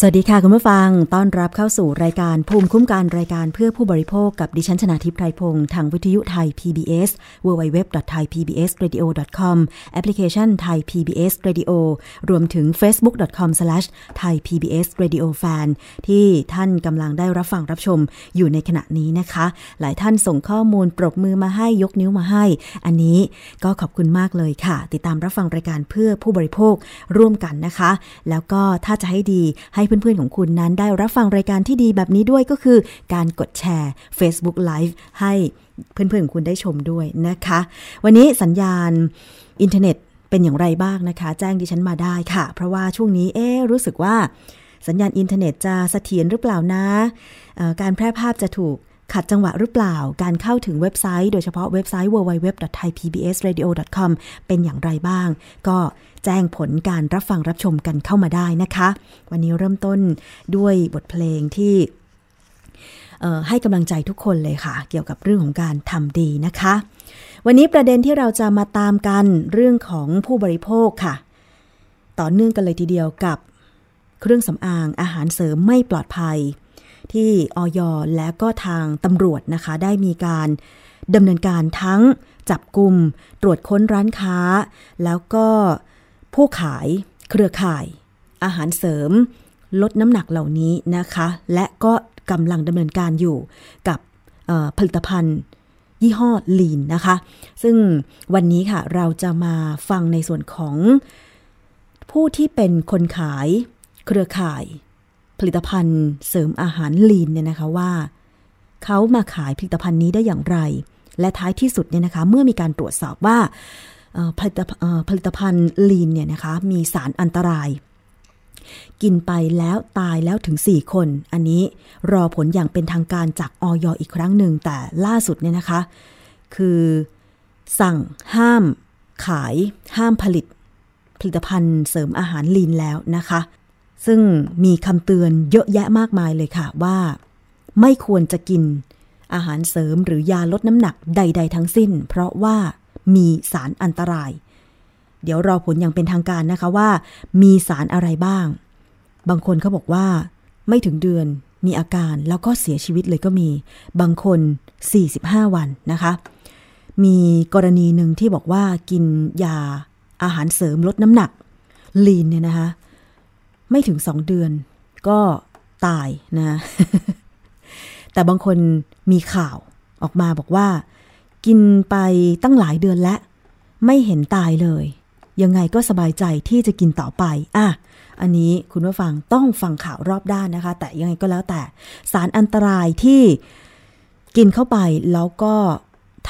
สวัสดีค่ะคุณผู้ฟัง ต้อนรับเข้าสู่รายการภูมิคุ้มกันรายการเพื่อผู้บริโภคกับดิฉันชนาทิพไพรพงศ์ทางวิทยุไทย PBS www.thaipbsradio.com แอปพลิเคชัน Thai PBS Radio รวมถึง facebook.com/thaipbsradiofan ที่ท่านกำลังได้รับฟังรับชมอยู่ในขณะนี้นะคะ หลายท่านส่งข้อมูลปรบมือมาให้ยกนิ้วมาให้ อันนี้ก็ขอบคุณมากเลยค่ะ ติดตามรับฟังรายการเพื่อผู้บริโภคร่วมกันนะคะ แล้วก็ถ้าจะให้ดีให้เพื่อนๆของคุณนั้นได้รับฟังรายการที่ดีแบบนี้ด้วยก็คือการกดแชร์ Facebook Live ให้เพื่อนๆของคุณได้ชมด้วยนะคะ วันนี้สัญญาณอินเทอร์เน็ตเป็นอย่างไรบ้างนะคะ แจ้งดิฉันมาได้ค่ะ เพราะว่าช่วงนี้เอ๊รู้สึกว่าสัญญาณอินเทอร์เน็ตจะเสถียรหรือเปล่านะ การแพร่ภาพจะถูกขัดจังหวะหรือเปล่า การเข้าถึงเว็บไซต์โดยเฉพาะเว็บไซต์ www.thaipbsradio.com เป็นอย่างไรบ้าง ก็ แจ้งผลการรับฟังรับชมกันเข้ามาได้นะคะ วันนี้เริ่มต้นด้วยบทเพลงที่ให้กำลังใจทุกคนเลยค่ะ เกี่ยวกับเรื่องของการทำดีนะคะ วันนี้ประเด็นที่เราจะมาตามกันเรื่องของผู้บริโภคค่ะ ต่อเนื่องกันเลยทีเดียวกับเครื่องสำอางอาหารเสริมไม่ปลอดภัย ที่ออยและก็ทางตำรวจนะคะ ได้มีการดำเนินการทั้งจับกลุ่มตรวจค้นร้านค้า แล้วก็ ผู้ขายเครือข่าย อาหารเสริม ลดน้ำหนักเหล่านี้นะคะ และก็กำลังดำเนินการอยู่กับผลิตภัณฑ์ยี่ห้อลีนนะคะ ซึ่งวันนี้ค่ะเราจะมาฟังในส่วนของ ผู้ที่เป็นคนขายเครือข่าย ผลิตภัณฑ์เสริมอาหารลีนเนี่ยนะคะว่า เขามาขายผลิตภัณฑ์นี้ได้อย่างไร และท้ายที่สุดเนี่ยนะคะ เมื่อมีการตรวจสอบว่า ผลิตผลิตภัณฑ์ลีนเนี่ยนะคะมีสารอันตราย กินไปแล้วตายแล้วถึง 4 คน อันนี้รอผลอย่างเป็นทางการจากออยอีกครั้งหนึ่ง แต่ล่าสุดเนี่ยนะคะ คือสั่งห้ามขายห้ามผลิตผลิตภัณฑ์เสริมอาหารลีนแล้วนะคะ ซึ่งมีคำเตือนเยอะแยะมากมายเลยค่ะว่า ไม่ควรจะกินอาหารเสริมหรือยาลดน้ำหนักใด ๆ ทั้งสิ้น เพราะว่า มีสารอันตราย เดี๋ยวรอผลอย่างเป็นทางการนะคะว่า มีสารอะไรบ้าง บางคนเขาบอกว่า ไม่ถึงเดือนมีอาการแล้วก็เสียชีวิตเลยก็มี บางคน 45 วันนะคะ มีกรณีหนึ่งที่บอกว่ากินยาอาหารเสริมลดน้ำหนัก ลีนเนี่ยนะคะไม่ถึงสองเดือนก็ตายนะ แต่บางคนมีข่าวออกมาบอกว่า กินไปตั้งหลายเดือนแล้ว ไม่เห็นตายเลย ยังไงก็สบายใจที่จะกินต่อไป อะ อันนี้คุณผู้ฟังต้องฟังข่าวรอบด้านนะคะ แต่ยังไงก็แล้วแต่ สารอันตรายที่กินเข้าไปแล้วก็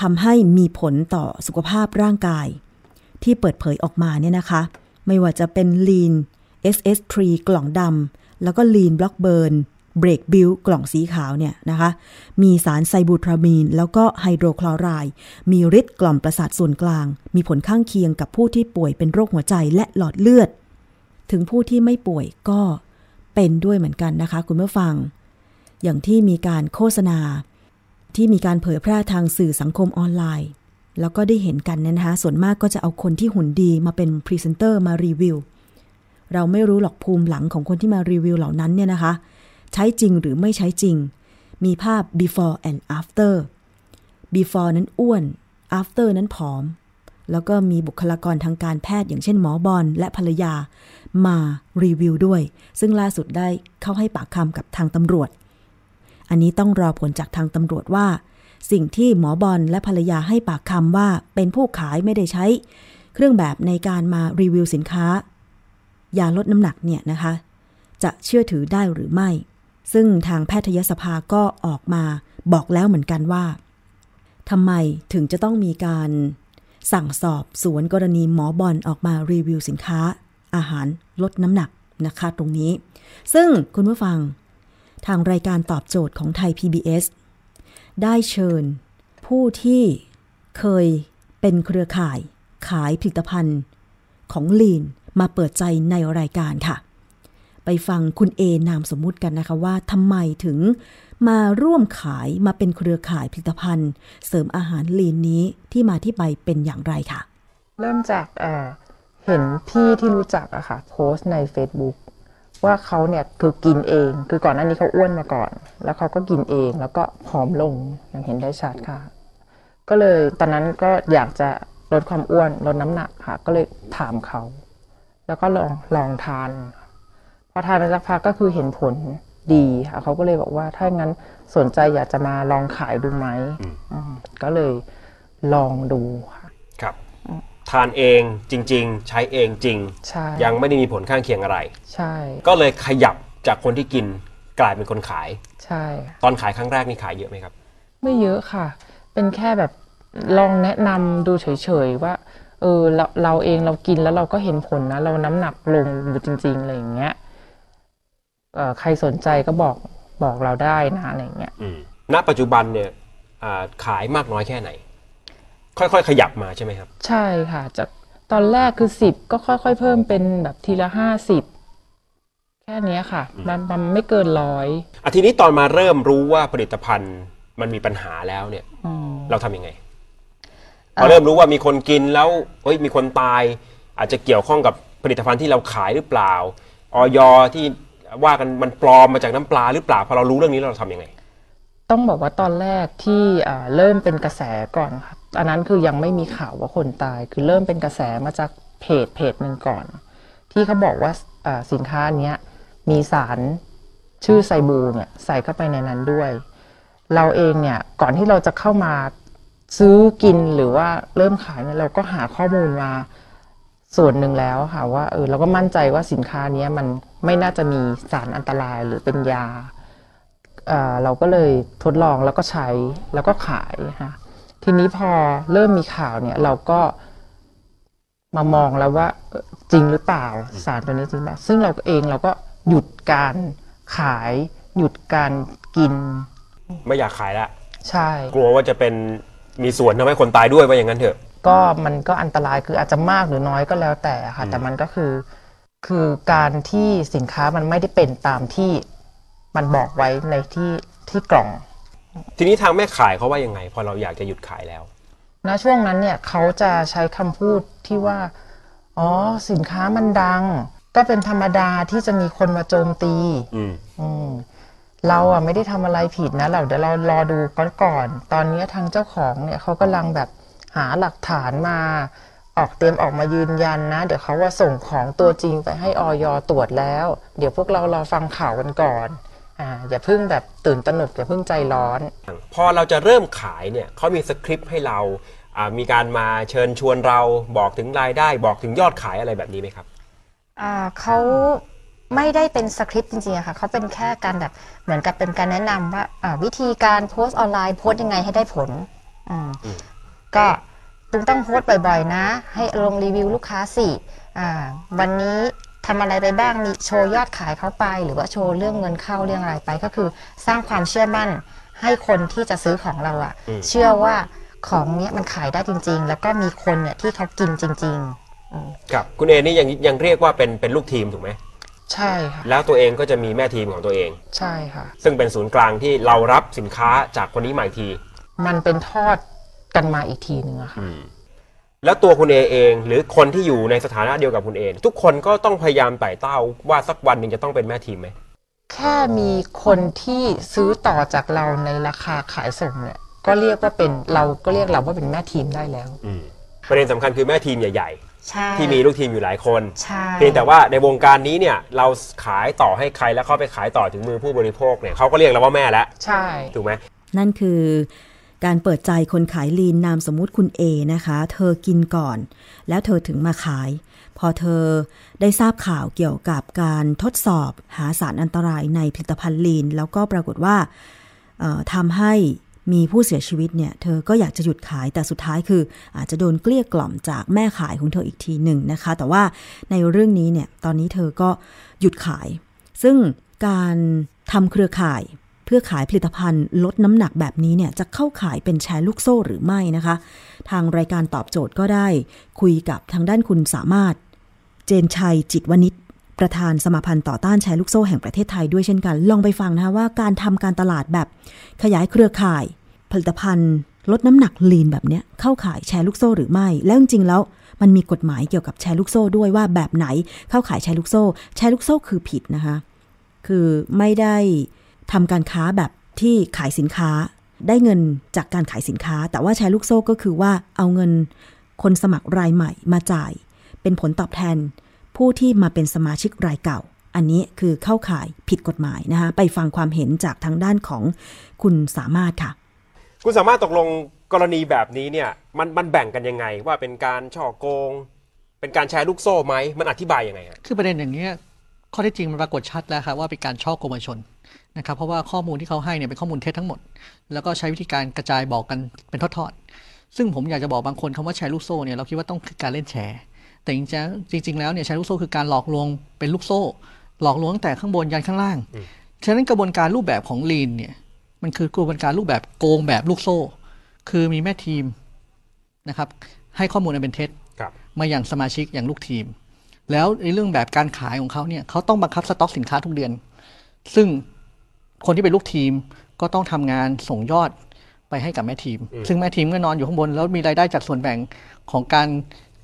ทำให้มีผลต่อสุขภาพร่างกาย ที่เปิดเผยออกมาเนี่ยนะคะ ไม่ว่าจะเป็นลีน SS3 กล่องดำแล้วก็ลีนบล็อกเบิร์น เบรกบิลกล่องสีขาวเนี่ยนะคะ มีสารไซบูทรามีน แล้วก็ไฮโดรคลอไรด์มีฤทธิ์กล่อมประสาทส่วนกลาง มีผลข้างเคียงกับผู้ที่ป่วยเป็นโรคหัวใจและหลอดเลือด ถึงผู้ที่ไม่ป่วยก็เป็นด้วยเหมือนกันนะคะ คุณผู้ฟัง อย่างที่มีการโฆษณา ที่มีการเผยแพร่ทางสื่อสังคมออนไลน์ แล้วก็ได้เห็นกันเนี่ยนะคะ ส่วนมากก็จะเอาคนที่หุ่นดีมาเป็นพรีเซนเตอร์มารีวิวเราไม่รู้หรอกภูมิหลังของคนที่มารีวิวเหล่านั้นเนี่ยนะคะ ใช้จริงหรือไม่ใช้จริง มีภาพ before and after before นั้นอ้วน after นั้นผอม แล้วก็มีบุคลากรทางการแพทย์อย่างเช่นหมอบอลและภรรยามารีวิวด้วย ซึ่งล่าสุดได้เข้าให้ปากคำกับทางตำรวจ อันนี้ต้องรอผลจากทางตำรวจว่า สิ่งที่หมอบอลและภรรยาให้ปากคำว่าเป็นผู้ขายไม่ได้ใช้ เครื่องแบบในการมารีวิวสินค้ายาลดน้ำหนักเนี่ยนะคะ จะเชื่อถือได้หรือไม่ ซึ่งทางแพทยสภาก็ออกมาบอกแล้วเหมือนกันว่าทำไมถึงจะต้องมีการสั่งสอบสวนกรณีหมอบอลออกมารีวิวสินค้า อาหารลดน้ำหนักนะคะตรงนี้ ซึ่งคุณผู้ฟัง ทางรายการตอบโจทย์ของไทย PBS ได้เชิญผู้ที่เคยเป็นเครือข่ายขายผลิตภัณฑ์ของลีนมาเปิดใจในรายการค่ะ ไปฟังคุณเอนามสมมุติกันนะคะว่าทำไมถึงมาร่วมขายมาเป็นเครือข่ายผลิตภัณฑ์ เสริมอาหารลีนนี้ที่มาที่ไปเป็นอย่างไรค่ะ เริ่มจากเห็นพี่ที่รู้จักอะค่ะโพสต์ใน Facebook ว่าเขาเนี่ยคือกินเอง คือก่อนหน้านี้เขาอ้วนมาก่อน แล้วเขาก็กินเองแล้วก็ผอมลงอย่างเห็นได้ชัดค่ะ ก็เลยตอนนั้นก็อยากจะลดความอ้วนลดน้ำหนักค่ะ ก็เลยถามเขา แล้วก็ลองลองทาน พอทานไปสักพักก็คือเห็นผลดีค่ะเขาก็เลยบอกว่าถ้างั้นสนใจอยากจะมาลองขายดูไหมอืมก็เลยลองดูค่ะครับ ทานเองจริง ๆ ใช้เองจริงใช่ยังไม่ได้มีผลข้างเคียงอะไร ใช่ ก็เลยขยับจากคนที่กินกลายเป็นคนขาย ใช่ ตอนขายครั้งแรกนี่ขายเยอะไหมครับ ไม่เยอะค่ะ เป็นแค่แบบลองแนะนำดูเฉยๆว่าเออเราเราเองเรากินแล้วเราก็เห็นผลนะ เราน้ำหนักลงจริงๆอะไรอย่างเงี้ยเอ่อ ใครสนใจก็บอกบอกเราได้นะอะไรอย่างเงี้ยอืมณปัจจุบันเนี่ยอ่าขายมากน้อยแค่ไหน ค่อยๆ ขยับมาใช่ไหมครับ ใช่ค่ะจากตอนแรกคือสิบก็ค่อย ๆ เพิ่มเป็นแบบทีละห้าสิบแค่เนี้ยค่ะ มันมันไม่เกินร้อยอาทีนี้ตอนมาเริ่มรู้ว่าผลิตภัณฑ์มันมีปัญหาแล้วเนี่ยเราทำยังไงพอเริ่มรู้ว่ามีคนกินแล้วเฮ้ยมีคนตาย อาจจะเกี่ยวข้องกับผลิตภัณฑ์ที่เราขายหรือเปล่าออยที่ ว่ากันมันปลอมมาจากน้ำปลาหรือเปล่าพอเรารู้เรื่องนี้เราทำยังไง ต้องบอกว่าตอนแรกที่อ่าเริ่มเป็นกระแสก่อนครับอันนั้นคือยังไม่มีข่าวว่าคนตาย คือเริ่มเป็นกระแสมาจากเพจเพจหนึ่งก่อน ที่เขาบอกว่าอ่าสินค้าเนี้ยมีสารชื่อไซบูเนี่ยใส่เข้าไปในนั้นด้วย เราเองเนี่ยก่อนที่เราจะเข้ามาซื้อกินหรือว่าเริ่มขายเนี่ยเราก็หาข้อมูลมา ส่วนหนึ่งแล้วค่ะว่าเออเราก็มั่นใจว่าสินค้าเนี้ยมันไม่น่าจะมีสารอันตรายหรือเป็นยาเอ่อเราก็เลยทดลองแล้วก็ใช้แล้วก็ขายค่ะทีนี้พอเริ่มมีข่าวเนี่ยเราก็มามองแล้วว่าเอ่อจริงหรือเปล่าสารตัวนี้จริงหรือเปล่าซึ่งเราเองเราก็หยุดการขาย หยุดการกิน ไม่อยากขายละใช่ กลัวว่าจะเป็นมีส่วนทำให้คนตายด้วยว่าอย่างนั้นเถอะ ก็มันก็อันตรายคืออาจจะมากหรือน้อยก็แล้วแต่ค่ะ แต่มันก็คือคือการที่สินค้ามันไม่ได้เป็นตามที่มันบอกไว้ในที่ที่กล่อง ทีนี้ทางแม่ขายเขาว่ายังไง พอเราอยากจะหยุดขายแล้วณช่วงนั้นเนี่ยเขาจะใช้คำพูดที่ว่า อ๋อสินค้ามันดัง ก็เป็นธรรมดาที่จะมีคนมาโจมตีอืมอืมเราอะไม่ได้ทำอะไรผิดนะเราเดี๋ยวเรารอดูก่อนก่อน ตอนนี้ทางเจ้าของเนี่ยเขากำลังแบบ หาหลักฐานมาออกเตรียมออกมายืนยันนะ เดี๋ยวเขาว่าส่งของตัวจริงไปให้ออยตรวจแล้ว เดี๋ยวพวกเรารอฟังข่าวกันก่อนอ่าอย่าเพิ่งแบบตื่นตระหนกอย่าเพิ่งใจร้อน พอเราจะเริ่มขายเนี่ยเขามีสคริปต์ให้เราอ่ามีการมาเชิญชวนเราบอกถึงรายได้บอกถึงยอดขายอะไรแบบนี้ไหมครับ อ่าเขาไม่ได้เป็นสคริปต์จริงๆอะค่ะเขาเป็นแค่การแบบเหมือนกับเป็นการแนะนำว่าอ่าวิธีการโพสต์ออนไลน์โพสต์ยังไงให้ได้ผลอืม ก็ตุงต้องโพสต์บ่อยๆนะ ให้ลงรีวิวลูกค้าสิอ่าวันนี้ทำอะไรไปบ้างมีโชว์ยอดขายเขาไป หรือว่าโชว์เรื่องเงินเข้าเรื่องอะไรไป ก็คือสร้างความเชื่อมั่นให้คนที่จะซื้อของเราอะเชื่อว่าของเนี้ยมันขายได้จริง ๆ แล้วก็มีคนเนี่ยที่เขากินจริงๆครับคุณเอนี่ยังยังเรียกว่าเป็นเป็นลูกทีมถูกไหมใช่ค่ะแล้วตัวเองก็จะมีแม่ทีมของตัวเอง ใช่ค่ะ ซึ่งเป็นศูนย์กลางที่เรารับสินค้าจากคนนี้มาอีกที มันเป็นทอด กันมาอีกทีหนึ่งอะค่ะ แล้วตัวคุณเอเอง หรือคนที่อยู่ในสถานะเดียวกับคุณเอทุกคนก็ต้องพยายามไต่เต้าว่าสักวันหนึ่งจะต้องเป็นแม่ทีมไหมแค่มีคนที่ซื้อต่อจากเราในราคาขายส่งเนี่ยก็เรียกว่าเป็นเราก็เรียกเราว่าเป็นแม่ทีมได้แล้ว ประเด็นสำคัญคือแม่ทีมใหญ่ใช่ๆ ที่มีลูกทีมอยู่หลายคน ใช่เพียงแต่ว่าในวงการนี้เนี่ยเราขายต่อให้ใครแล้วเขาไปขายต่อถึงมือผู้บริโภคเนี่ยเขาก็เรียกเราว่าแม่แล้วใช่ ถูกไหม นั่นคือ การเปิดใจคนขายลีนนามสมมุติคุณเอนะคะ เธอกินก่อน แล้วเธอถึงมาขาย พอเธอได้ทราบข่าวเกี่ยวกับการทดสอบหาสารอันตรายในผลิตภัณฑ์ลีน แล้วก็ปรากฏว่าทำให้มีผู้เสียชีวิตเนี่ย เธอก็อยากจะหยุดขายแต่สุดท้ายคือ อาจจะโดนเกลี้ยกล่อมจากแม่ขายของเธออีกทีหนึ่งนะคะ แต่ว่าในเรื่องนี้เนี่ยตอนนี้เธอก็หยุดขาย ซึ่งการทำเครือข่าย เพื่อขายผลิตภัณฑ์ลดน้ำหนักแบบนี้เนี่ยจะเข้าขายเป็นแชร์ลูกโซ่หรือไม่นะคะ ทางรายการตอบโจทย์ก็ได้ คุยกับทางด้านคุณสามารถ เจนชัยจิตวณิชประธานสมาพันธ์ต่อต้านแชร์ลูกโซ่แห่งประเทศไทยด้วยเช่นกัน ลองไปฟังนะคะว่าการทำการตลาดแบบ ขยายเครือข่าย ผลิตภัณฑ์ ลดน้ำหนักลีนแบบเนี้ยเข้าขายแชร์ลูกโซ่หรือไม่ แล้วจริงๆแล้วมันมีกฎหมายเกี่ยวกับแชร์ลูกโซ่ด้วยว่าแบบไหนเข้าขายแชร์ลูกโซ่ แชร์ลูกโซ่คือผิดนะคะ คือไม่ได้ ทำการค้าแบบที่ขายสินค้าได้เงินจากการขายสินค้า แต่ว่าแชร์ลูกโซ่ก็คือว่าเอาเงินคนสมัครรายใหม่มาจ่าย เป็นผลตอบแทน ผู้ที่มาเป็นสมาชิกรายเก่า อันนี้คือเข้าข่ายผิดกฎหมายนะคะไปฟังความเห็นจากทางด้านของคุณสามารถค่ะ คุณสามารถตกลงกรณีแบบนี้เนี่ยมันมันแบ่งกันยังไงว่าเป็นการช่อโกง เป็นการแชร์ลูกโซ่ไหมมันอธิบายยังไงฮะคือประเด็นอย่างนี้ยข้อเท็จจริงมันปรากฏชัดแล้วครับว่าเป็นการช่อโกงประชาชน นะครับเพราะว่าข้อมูลที่เขาให้เนี่ยเป็นข้อมูลเท็จทั้งหมด แล้วก็ใช้วิธีการกระจายบอกกันเป็นทอดๆซึ่งผมอยากจะบอกบางคนคำว่าแชร์ลูกโซ่เนี่ยเราคิดว่าต้องคือการเล่นแชร์ แต่จริงๆจริงๆแล้วเนี่ยแชร์ลูกโซ่คือการหลอกลวงเป็นลูกโซ่ หลอกลวงตั้งแต่ข้างบนยันข้างล่าง ฉะนั้นกระบวนการรูปแบบของลีนเนี่ยมันคือกระบวนการรูปแบบโกงแบบลูกโซ่ คือมีแม่ทีมนะครับให้ข้อมูลอันเป็นเท็จครับมาอย่างสมาชิกอย่างลูกทีม แล้วในเรื่องแบบการขายของเขาเนี่ยเขาต้องบังคับสต็อกสินค้าทุกเดือน ซึ่ง คนที่เป็นลูกทีมก็ต้องทำงานส่งยอดไปให้กับแม่ทีม ซึ่งแม่ทีมก็นอนอยู่ข้างบน แล้วมีรายได้จากส่วนแบ่งของการ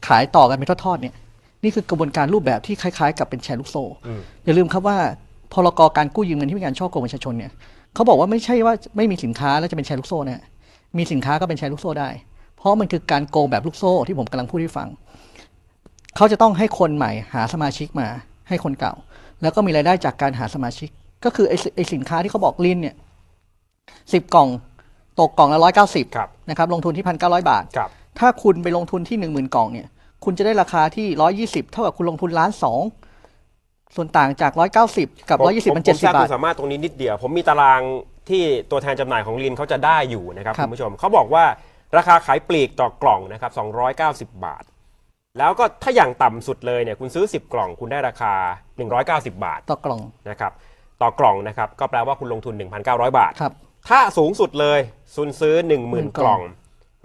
ขายต่อกันเป็นทอดๆเนี่ยนี่คือกระบวนการรูปแบบที่คล้ายๆ กับเป็นแชร์ลูกโซ่อืมอย่าลืมครับว่าพรกการกู้ยืมเงินที่มีการช่อโกงประชาชนเนี่ยเขาบอกว่าไม่ใช่ว่าไม่มีสินค้าแล้วจะเป็นแชร์ลูกโซ่นะฮะมีสินค้าก็เป็นแชร์ลูกโซ่ได้ เพราะมันคือการโกงแบบลูกโซ่ที่ผมกำลังพูดให้ฟังเขาจะต้องให้คนใหม่หาสมาชิกมาให้คนเก่า แล้วก็มีรายได้จากการหาสมาชิก ก็คือไอ้สิไอ้สินค้าที่เขาบอกลินเนี่ยสิบกล่องตกกล่องละร้อยเก้าสิบครับนะครับลงทุนที่พันเก้าร้อยบาทครับถ้าคุณไปลงทุนที่หนึ่งหมื่นกล่องเนี่ยคุณจะได้ราคาที่ร้อยี่สิบเท่ากับคุณลงทุนล้านสองส่วนต่างจากร้อยเก้าสิบกับร้อยี่สิบมันเจ็ดสิบผมทรบาทคุณสามารถตรงนี้นิดเดียว ผมมีตารางที่ตัวแทนจำหน่ายของลินเขาจะได้อยู่นะครับครับคุณผู้ชมเขาบอกว่าราคาขายปลีกต่อกล่องนะครับ290บาท แล้วก็ถ้าอย่างต่ำสุดเลยเนี่ยคุณซื้อ10กล่อง คุณได้ราคา190บาทต่อกล่องนะครับ ต่อกล่องนะครับ ก็แปลว่าคุณลงทุน 1,900 บาท ครับ ถ้าสูงสุดเลยคุณซื้อ 10,000หมื่นกกล่ล่อองง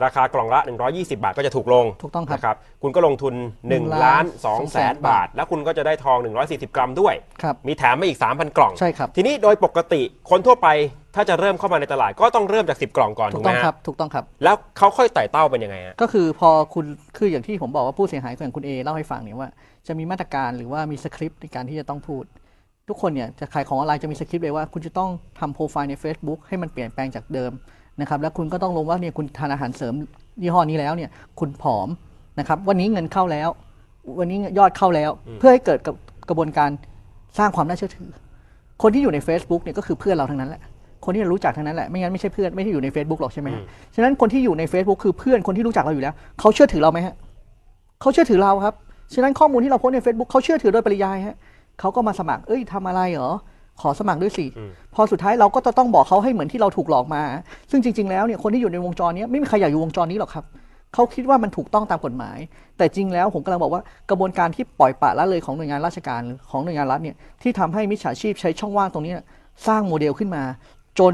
ราคากล่องละ 120 บาทก็จะถูกลงถูกต้องครับนะครับ คุณก็ลงทุนหนึ่ง1ล้านล้าน2แสน200,000บาท แล้วคุณก็จะได้ทอง 140 กรัมด้วย ครับ มีแถมมาอีก 3,000 กล่อง ใช่ครับทีนี้โดยปกติคนทั่วไปถ้าจะเริ่มเข้ามาในตลาดก็ต้องเริ่มจาก 10 กล่องก่อนถูถูกกไหต้มองฮะครับถูกต้องครับ แล้วเขาค่อยไต่เต้าเป็นยังไงฮะ ก็คือพอคุณคืออย่างที่ผมบอกว่าผู้เสียหายอย่างคุณเอเล่าให้ฟังเนี่ยว่า จะมีมาตรการหรือว่ามีสคริปต์ในการที่จะต้องพูด ทุกคนเนี่ยจะขายของออนไลน์จะมีสคริปต์เลยว่าคุณจะต้องทำโปรไฟล์ใน Facebook ให้มันเปลี่ยนแปลงจากเดิมนะครับแล้วคุณก็ต้องลงว่าเนี่ยคุณทานอาหารเสริมยี่ห้อนี้แล้วเนี่ยคุณผอมนะครับวันนี้เงินเข้าแล้ว วันนี้ยอดเข้าแล้ว เพื่อให้เกิดกระกระบวนการสร้างความน่าเชื่อถือ คนที่อยู่ใน Facebook เนี่ยก็คือเพื่อนเราทั้งนั้นแหละคนที่เรารู้จักทั้งนั้นแหละไม่งั้นไม่ใช่เพื่อนไม่ได้อยู่ใน Facebook หรอกใช่ไหมฮะฉะนั้นคนที่อยู่ใน Facebook คือเพื่อนคนที่รู้จักเราอยู่แล้ว เขาเชื่อถือเราไหมฮะเขาเชื่อถือเราครับฉะนั้นข้อมูลที่เราโพสต์ใน Facebook เขาเชื่อถือโดยปริยายฮะ เขาก็มาสมัคร เอ้ยทำอะไรเหรอ ขอสมัครด้วยสิ พอสุดท้ายเราก็จะต้องบอกเขาให้เหมือนที่เราถูกหลอกมา ซึ่งจริง ๆ แล้วเนี่ยคนที่อยู่ในวงจรเนี้ยไม่มีใครอยากอยู่วงจรนี้หรอกครับเขาคิดว่ามันถูกต้องตามกฎหมาย แต่จริงแล้วผมกำลังบอกว่ากระบวนการที่ปล่อยปละละเลยของหน่วยงานราชการหรือของหน่วยงานรัฐเนี่ยที่ทำให้มิจฉาชีพใช้ช่องว่างตรงนี้เนี่ยสร้างโมเดลขึ้นมา จน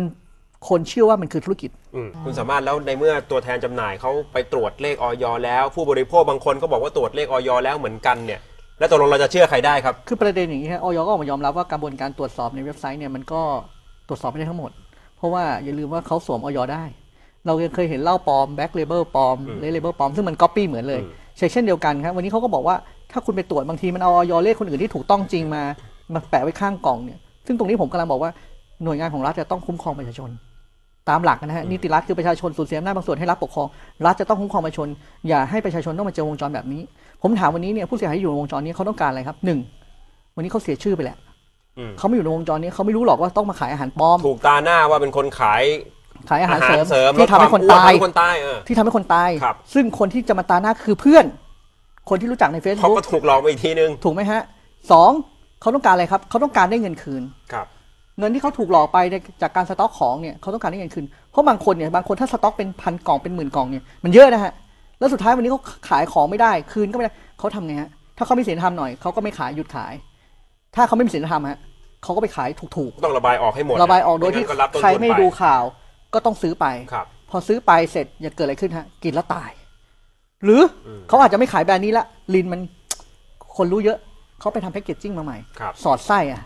คนเชื่อว่ามันคือธุรกิจอืมคุณสามารถแล้วในเมื่อตัวแทนจำหน่ายเขาไปตรวจเลขออยแล้ว ผู้บริโภคบางคนก็บอกว่าตรวจเลขออยแล้วเหมือนกันเนี่ย แล้วตกลงเราจะเชื่อใครได้ครับ คือประเด็นอย่างนี้ฮะออยก็ออกมายอมรับว่ากระบวนการตรวจสอบในเว็บไซต์เนี่ยมันก็ตรวจสอบไม่ได้ทั้งหมด เพราะว่าอย่าลืมว่าเขาสวมอย. ได้ เรายังเคยเห็นเหล้าปลอม Black Label ปลอม Red Label ปลอมซึ่งมันก๊อปปี้เหมือนเลยอืมเช่นเช่นเดียวกันครับวันนี้เขาก็บอกว่าถ้าคุณไปตรวจบางทีมันเอาอย. เลขคนอื่นที่ถูกต้องจริงมามาแปะไว้ข้างกล่องเนี่ยซึ่งตรงนี้ผมกำลังบอกว่าหน่วยงานของรัฐจะต้องคุ้มครองประชาชน ตามหลักนะฮะนิติรัฐคือประชาชนสูญเสียอำนาจบางส่วนให้รัฐปกครอง รัฐจะต้องคุ้มครองประชาชน อย่าให้ประชาชนต้องมาเจอวงจรแบบนี้ ผมถามวันนี้เนี่ยผู้เสียหายที่อยู่ในวงจรนี้เขาต้องการอะไรครับหนึ่งวันนี้เขาเสียชื่อไปแล้วอืมเขาไม่อยู่ในวงจรนี้เขาไม่รู้หรอกว่าต้องมาขายอาหารปลอม ถูกตาหน้าว่าเป็นคนขายขายอาหารเสริมเสริมที่ทำให้คนลดวมอ้วตายทำให้คนตายเออที่ทำให้คนตายครับซึ่งคนที่จะมาตาหน้าคือเพื่อน คนที่รู้จักในเขา Facebook ก็ถูกหลอกไปอีกทีนึงถูกไหมฮะสองเขาต้องการอะไรครับเขาต้องการได้เงินคืนครับ เงินที่เขาถูกหลอกไปในจากการสต็อกของเนี่ยเขาต้องการได้เงินคืนเพราะบางคนเนี่ยบางคนถ้าสต็อกเป็นพันกล่องเป็นหมื่นกล่องเนี่ยมันเยอะนะฮะ แล้วสุดท้ายวันนี้เขาขายของไม่ได้ คืนก็ไม่ได้เขาทำไงฮะถ้าเขามีศีลธรรมหน่อยเขาก็ไม่ขายหยุดขาย ถ้าเขาไม่มีศีลธรรมฮะเขาก็ไปขายถูกต้องระบายออกให้หมดๆระบายออกโดยที่ไม่งั้นก็รับต้นใครทุนไม่ปดูข่าวก็ต้องซื้อไป ครับ พอซื้อไปเสร็จอย่าเกิดอะไรขึ้นฮะกินแล้วตาย หรืออเขาอาจจะไม่ขายแบรนด์นี้ละลินมัน คนรู้เยอะ เขาไปทำแพคเกจจิ้งมาใหม่ ครับสอดไส้อะ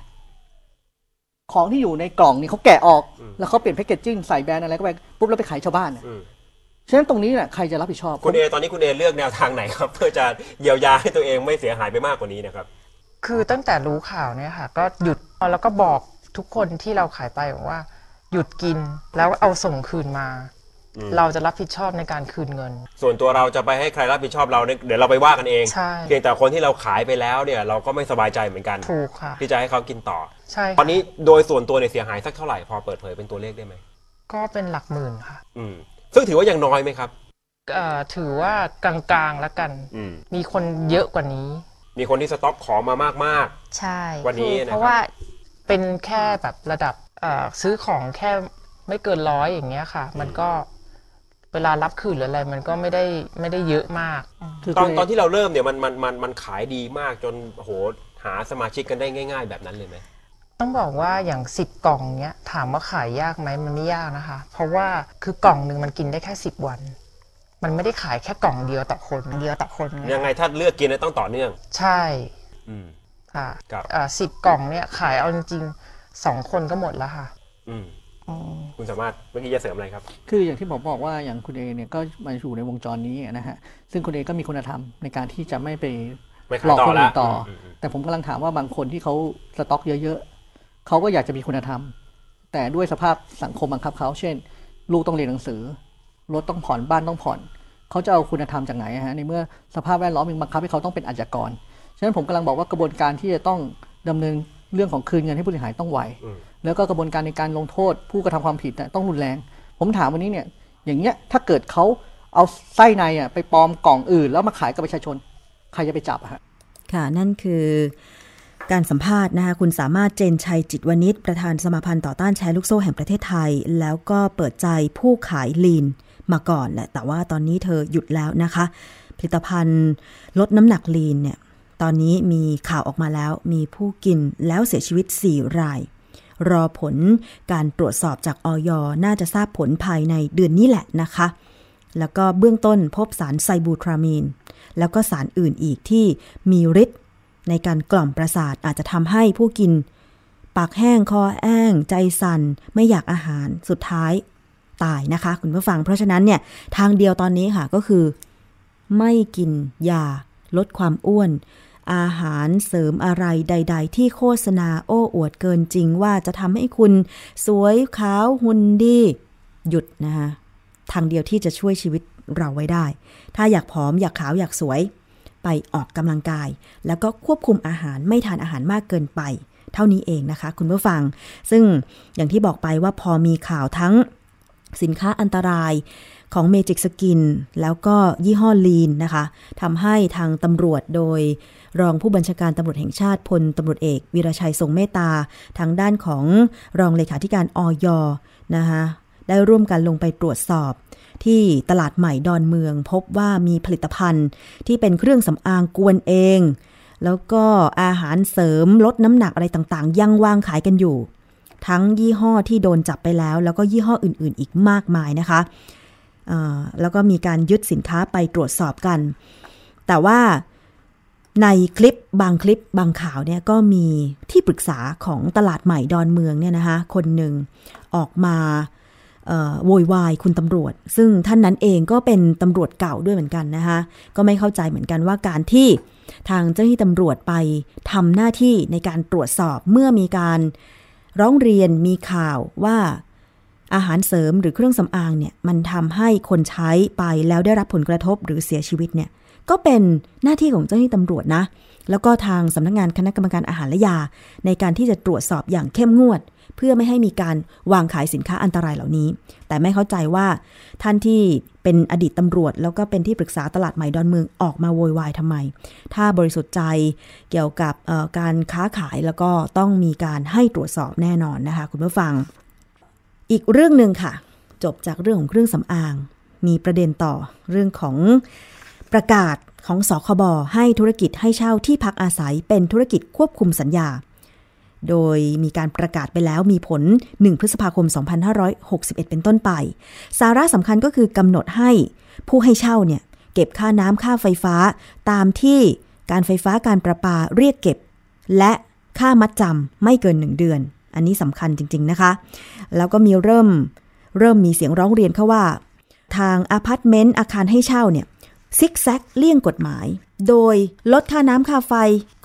ของที่อยู่ในกล่องนี่เขาแกะออกแล้วเขาเปลี่ยนแพคเกจจิ้งใส่แบรนด์อะไรก็ไปปุ๊บแล้วไปขายชาวบ้านอะอืม ฉะนั้นตรงนี้เนี่ยใครจะรับผิดชอบคุณเอตอนนี้คุณเอเลือกแนวทางไหนครับ เพื่อจะเยียวยาให้ตัวเองไม่เสียหายไปมากกว่านี้นะครับ คือตั้งแต่รู้ข่าวเนี่ยค่ะ ก็หยุดแล้วก็บอกทุกคนที่เราขายไปบอกว่า หยุดกินแล้วเอาส่งคืนมาอืมเราจะรับผิดชอบในการคืนเงิน ส่วนตัวเราจะไปให้ใครรับผิดชอบเราเนี่ยเดี๋ยวเราไปว่ากันเองใช่เพียงแต่คนที่เราขายไปแล้วเนี่ยเราก็ไม่สบายใจเหมือนกันถูกค่ะที่จะให้เขากินต่อใช่ตอนนี้โดยส่วนตัวเนี่ยเสียหายสักเท่าไหร่พอเปิดเผยเป็นตัวเลขได้ไหมก็เป็นหลักหมื่นค่ะ อืม ซึ่งถือว่ายังน้อยไหมครับ เอ่อถือว่ากลางๆแล้วกัน อืม มีคนเยอะกว่านี้ มีคนที่สต็อกของมามาก ใช่วันนี้คือนะครับ เพราะว่าเป็นแค่แบบระดับเอ่อซื้อของแค่ไม่เกินร้อยอย่างเงี้ยค่ะ มันก็เวลารับคืนหรืออะไร มันก็ไม่ได้ไม่ได้เยอะมาก คือๆ ตอนคุณเตอนที่เราเริ่มเนี่ยมันมันมันมันขายดีมากจนโอ้โหหาสมาชิกกันได้ง่าย ๆ แบบนั้นเลยไหม ต้องบอกว่าอย่างสิบกล่องเนี้ยถามว่าขายยากไหมมันไม่ยากนะคะ เพราะว่าคือกล่องหนึ่งมันกินได้แค่สิบวัน มันไม่ได้ขายแค่กล่องเดียวต่อคนเดียวต่อคนไงยังไงถ้าเลือกกินเนี่ยต้องต่อเนื่อง ใช่อืม ค่ะครับ สิบกล่องเนี่ยขายเอาจริงๆสองคนก็หมดแล้วค่ะอืม คุณสามารถเมื่อกี้จะเสริมอะไรครับ คืออย่างที่ผมบอกว่าอย่างคุณเอเนี่ยก็มาอยู่ในวงจรนี้นะฮะซึ่งคุณเอก็มีคุณธรรมในการที่จะไม่ไปไม่ขายหลอกต่อคนละอื่นต่ออมอืม แต่ผมกำลังถามว่าบางคนที่เขาสต็อกเยอะๆ เขาก็อยากจะมีคุณธรรม แต่ด้วยสภาพสังคมบังคับเขา เช่น ลูกต้องเรียนหนังสือ รถต้องผ่อนบ้านต้องผ่อน เขาจะเอาคุณธรรมจากไหนอะฮะในเมื่อสภาพแวดล้อมมันบังคับให้เขาต้องเป็นอาชญากร ฉะนั้นผมกำลังบอกว่ากระบวนการที่จะต้องดำเนินเรื่องของคืนเงินให้ผู้เสียหายต้องไวอืมแล้วก็กระบวนการในการลงโทษ ผู้กระทำความผิดน่ะต้องรุนแรง ผมถามวันนี้เนี่ยอย่างเงี้ยถ้าเกิดเขาเอาไส้ในอะไปปลอมกล่องอื่น แล้วมาขายกับประชาชน ใครจะไปจับอะฮะค่ะนั่นคือ การสัมภาษณ์นะคะคุณสามารถเจนชัยจิตวณิชประธานสมาพันธ์ต่อต้านแชร์ลูกโซ่แห่งประเทศไทย แล้วก็เปิดใจผู้ขายลีนมาก่อนแหละแต่ว่าตอนนี้เธอหยุดแล้วนะคะ ผลิตภัณฑ์ลดน้ำหนักลีนเนี่ยตอนนี้มีข่าวออกมาแล้วมีผู้กินแล้วเสียชีวิต 4 ราย รอผลการตรวจสอบจากออยน่าจะทราบผลภายในเดือนนี้แหละนะคะ แล้วก็เบื้องต้นพบสารไซบูทรามีน แล้วก็สารอื่นอีกที่มีฤทธิ์ ในการกล่อมประสาทอาจจะทำให้ผู้กิน ปากแห้งคอแห้ง ใจสั่นไม่อยากอาหารสุดท้ายตายนะคะ คุณผู้ฟังเพราะฉะนั้นเนี่ยทางเดียวตอนนี้ค่ะก็คือ ไม่กินยาลดความอ้วน อาหารเสริมอะไรใด ๆ ที่โฆษณาโอ้อวดเกินจริงว่าจะทำให้คุณ สวยขาวหุ่นดี หยุดนะคะทางเดียวที่จะช่วยชีวิตเราไว้ได้ ถ้าอยากผอมอยากขาวอยากสวย ไปออกกำลังกาย แล้วก็ควบคุมอาหารไม่ทานอาหารมากเกินไป เท่านี้เองนะคะ คุณผู้ฟัง ซึ่งอย่างที่บอกไปว่าพอมีข่าวทั้งสินค้าอันตรายของ Magic Skin แล้วก็ยี่ห้อลีนนะคะทำให้ทางตำรวจโดยรองผู้บัญชาการตำรวจแห่งชาติพลตำรวจเอกวีรชัยทรงเมตตา ทางด้านของรองเลขาธิการออยนะคะได้ร่วมกันลงไปตรวจสอบ ที่ตลาดใหม่ดอนเมือง พบว่ามีผลิตภัณฑ์ที่เป็นเครื่องสำอางกวนเอง แล้วก็อาหารเสริมลดน้ำหนักอะไรต่างๆ ยังวางขายกันอยู่ ทั้งยี่ห้อที่โดนจับไปแล้ว แล้วก็ยี่ห้ออื่นๆ อีกมากมายนะคะแล้วก็มีการยึดสินค้าไปตรวจสอบกัน แต่ว่าในคลิปบางคลิปบางข่าวเนี่ยก็มีที่ปรึกษาของตลาดใหม่ดอนเมืองเนี่ยนะคะคนหนึ่งออกมา โวยวายคุณตำรวจ ซึ่งท่านนั้นเองก็เป็นตำรวจเก่าด้วยเหมือนกันนะคะก็ไม่เข้าใจเหมือนกันว่าการที่ทางเจ้าหน้าที่ตำรวจไปทำหน้าที่ในการตรวจสอบเมื่อมีการร้องเรียนมีข่าวว่าอาหารเสริมหรือเครื่องสำอางเนี่ยมันทำให้คนใช้ไปแล้วได้รับผลกระทบหรือเสียชีวิตเนี่ยก็เป็นหน้าที่ของเจ้าหน้าที่ตำรวจนะ แล้วก็ทางสำนักงานคณะกรรมการอาหารและยา ในการที่จะตรวจสอบอย่างเข้มงวด เพื่อไม่ให้มีการวางขายสินค้าอันตรายเหล่านี้ แต่ไม่เข้าใจว่าท่านที่เป็นอดีตตำรวจ แล้วก็เป็นที่ปรึกษาตลาดใหม่ดอนเมืองออกมาโวยวายทำไม ถ้าบริสุทธิ์ใจเกี่ยวกับการค้าขายแล้วก็ต้องมีการให้ตรวจสอบแน่นอนนะคะ คุณผู้ฟัง อีกเรื่องหนึ่งค่ะ จบจากเรื่องของเครื่องสำอาง มีประเด็นต่อเรื่องของประกาศของสคบให้ธุรกิจให้เช่าที่พักอาศัยเป็นธุรกิจควบคุมสัญญา โดยมีการประกาศไปแล้วมีผล 1 พฤษภาคม 2561 เป็นต้นไป สาระสำคัญก็คือกำหนดให้ผู้ให้เช่าเนี่ยเก็บค่าน้ำค่าไฟฟ้า ตามที่การไฟฟ้าการประปาเรียกเก็บ และค่ามัดจำไม่เกิน 1 เดือน อันนี้สำคัญจริง ๆนะคะ แล้วก็มีเริ่มเริ่มมีเสียงร้องเรียนเข้าว่า ทางอพาร์ตเมนต์อาคารให้เช่าเนี่ยซิกแซกเลี่ยงกฎหมาย โดยลดค่าน้ำค่าไฟ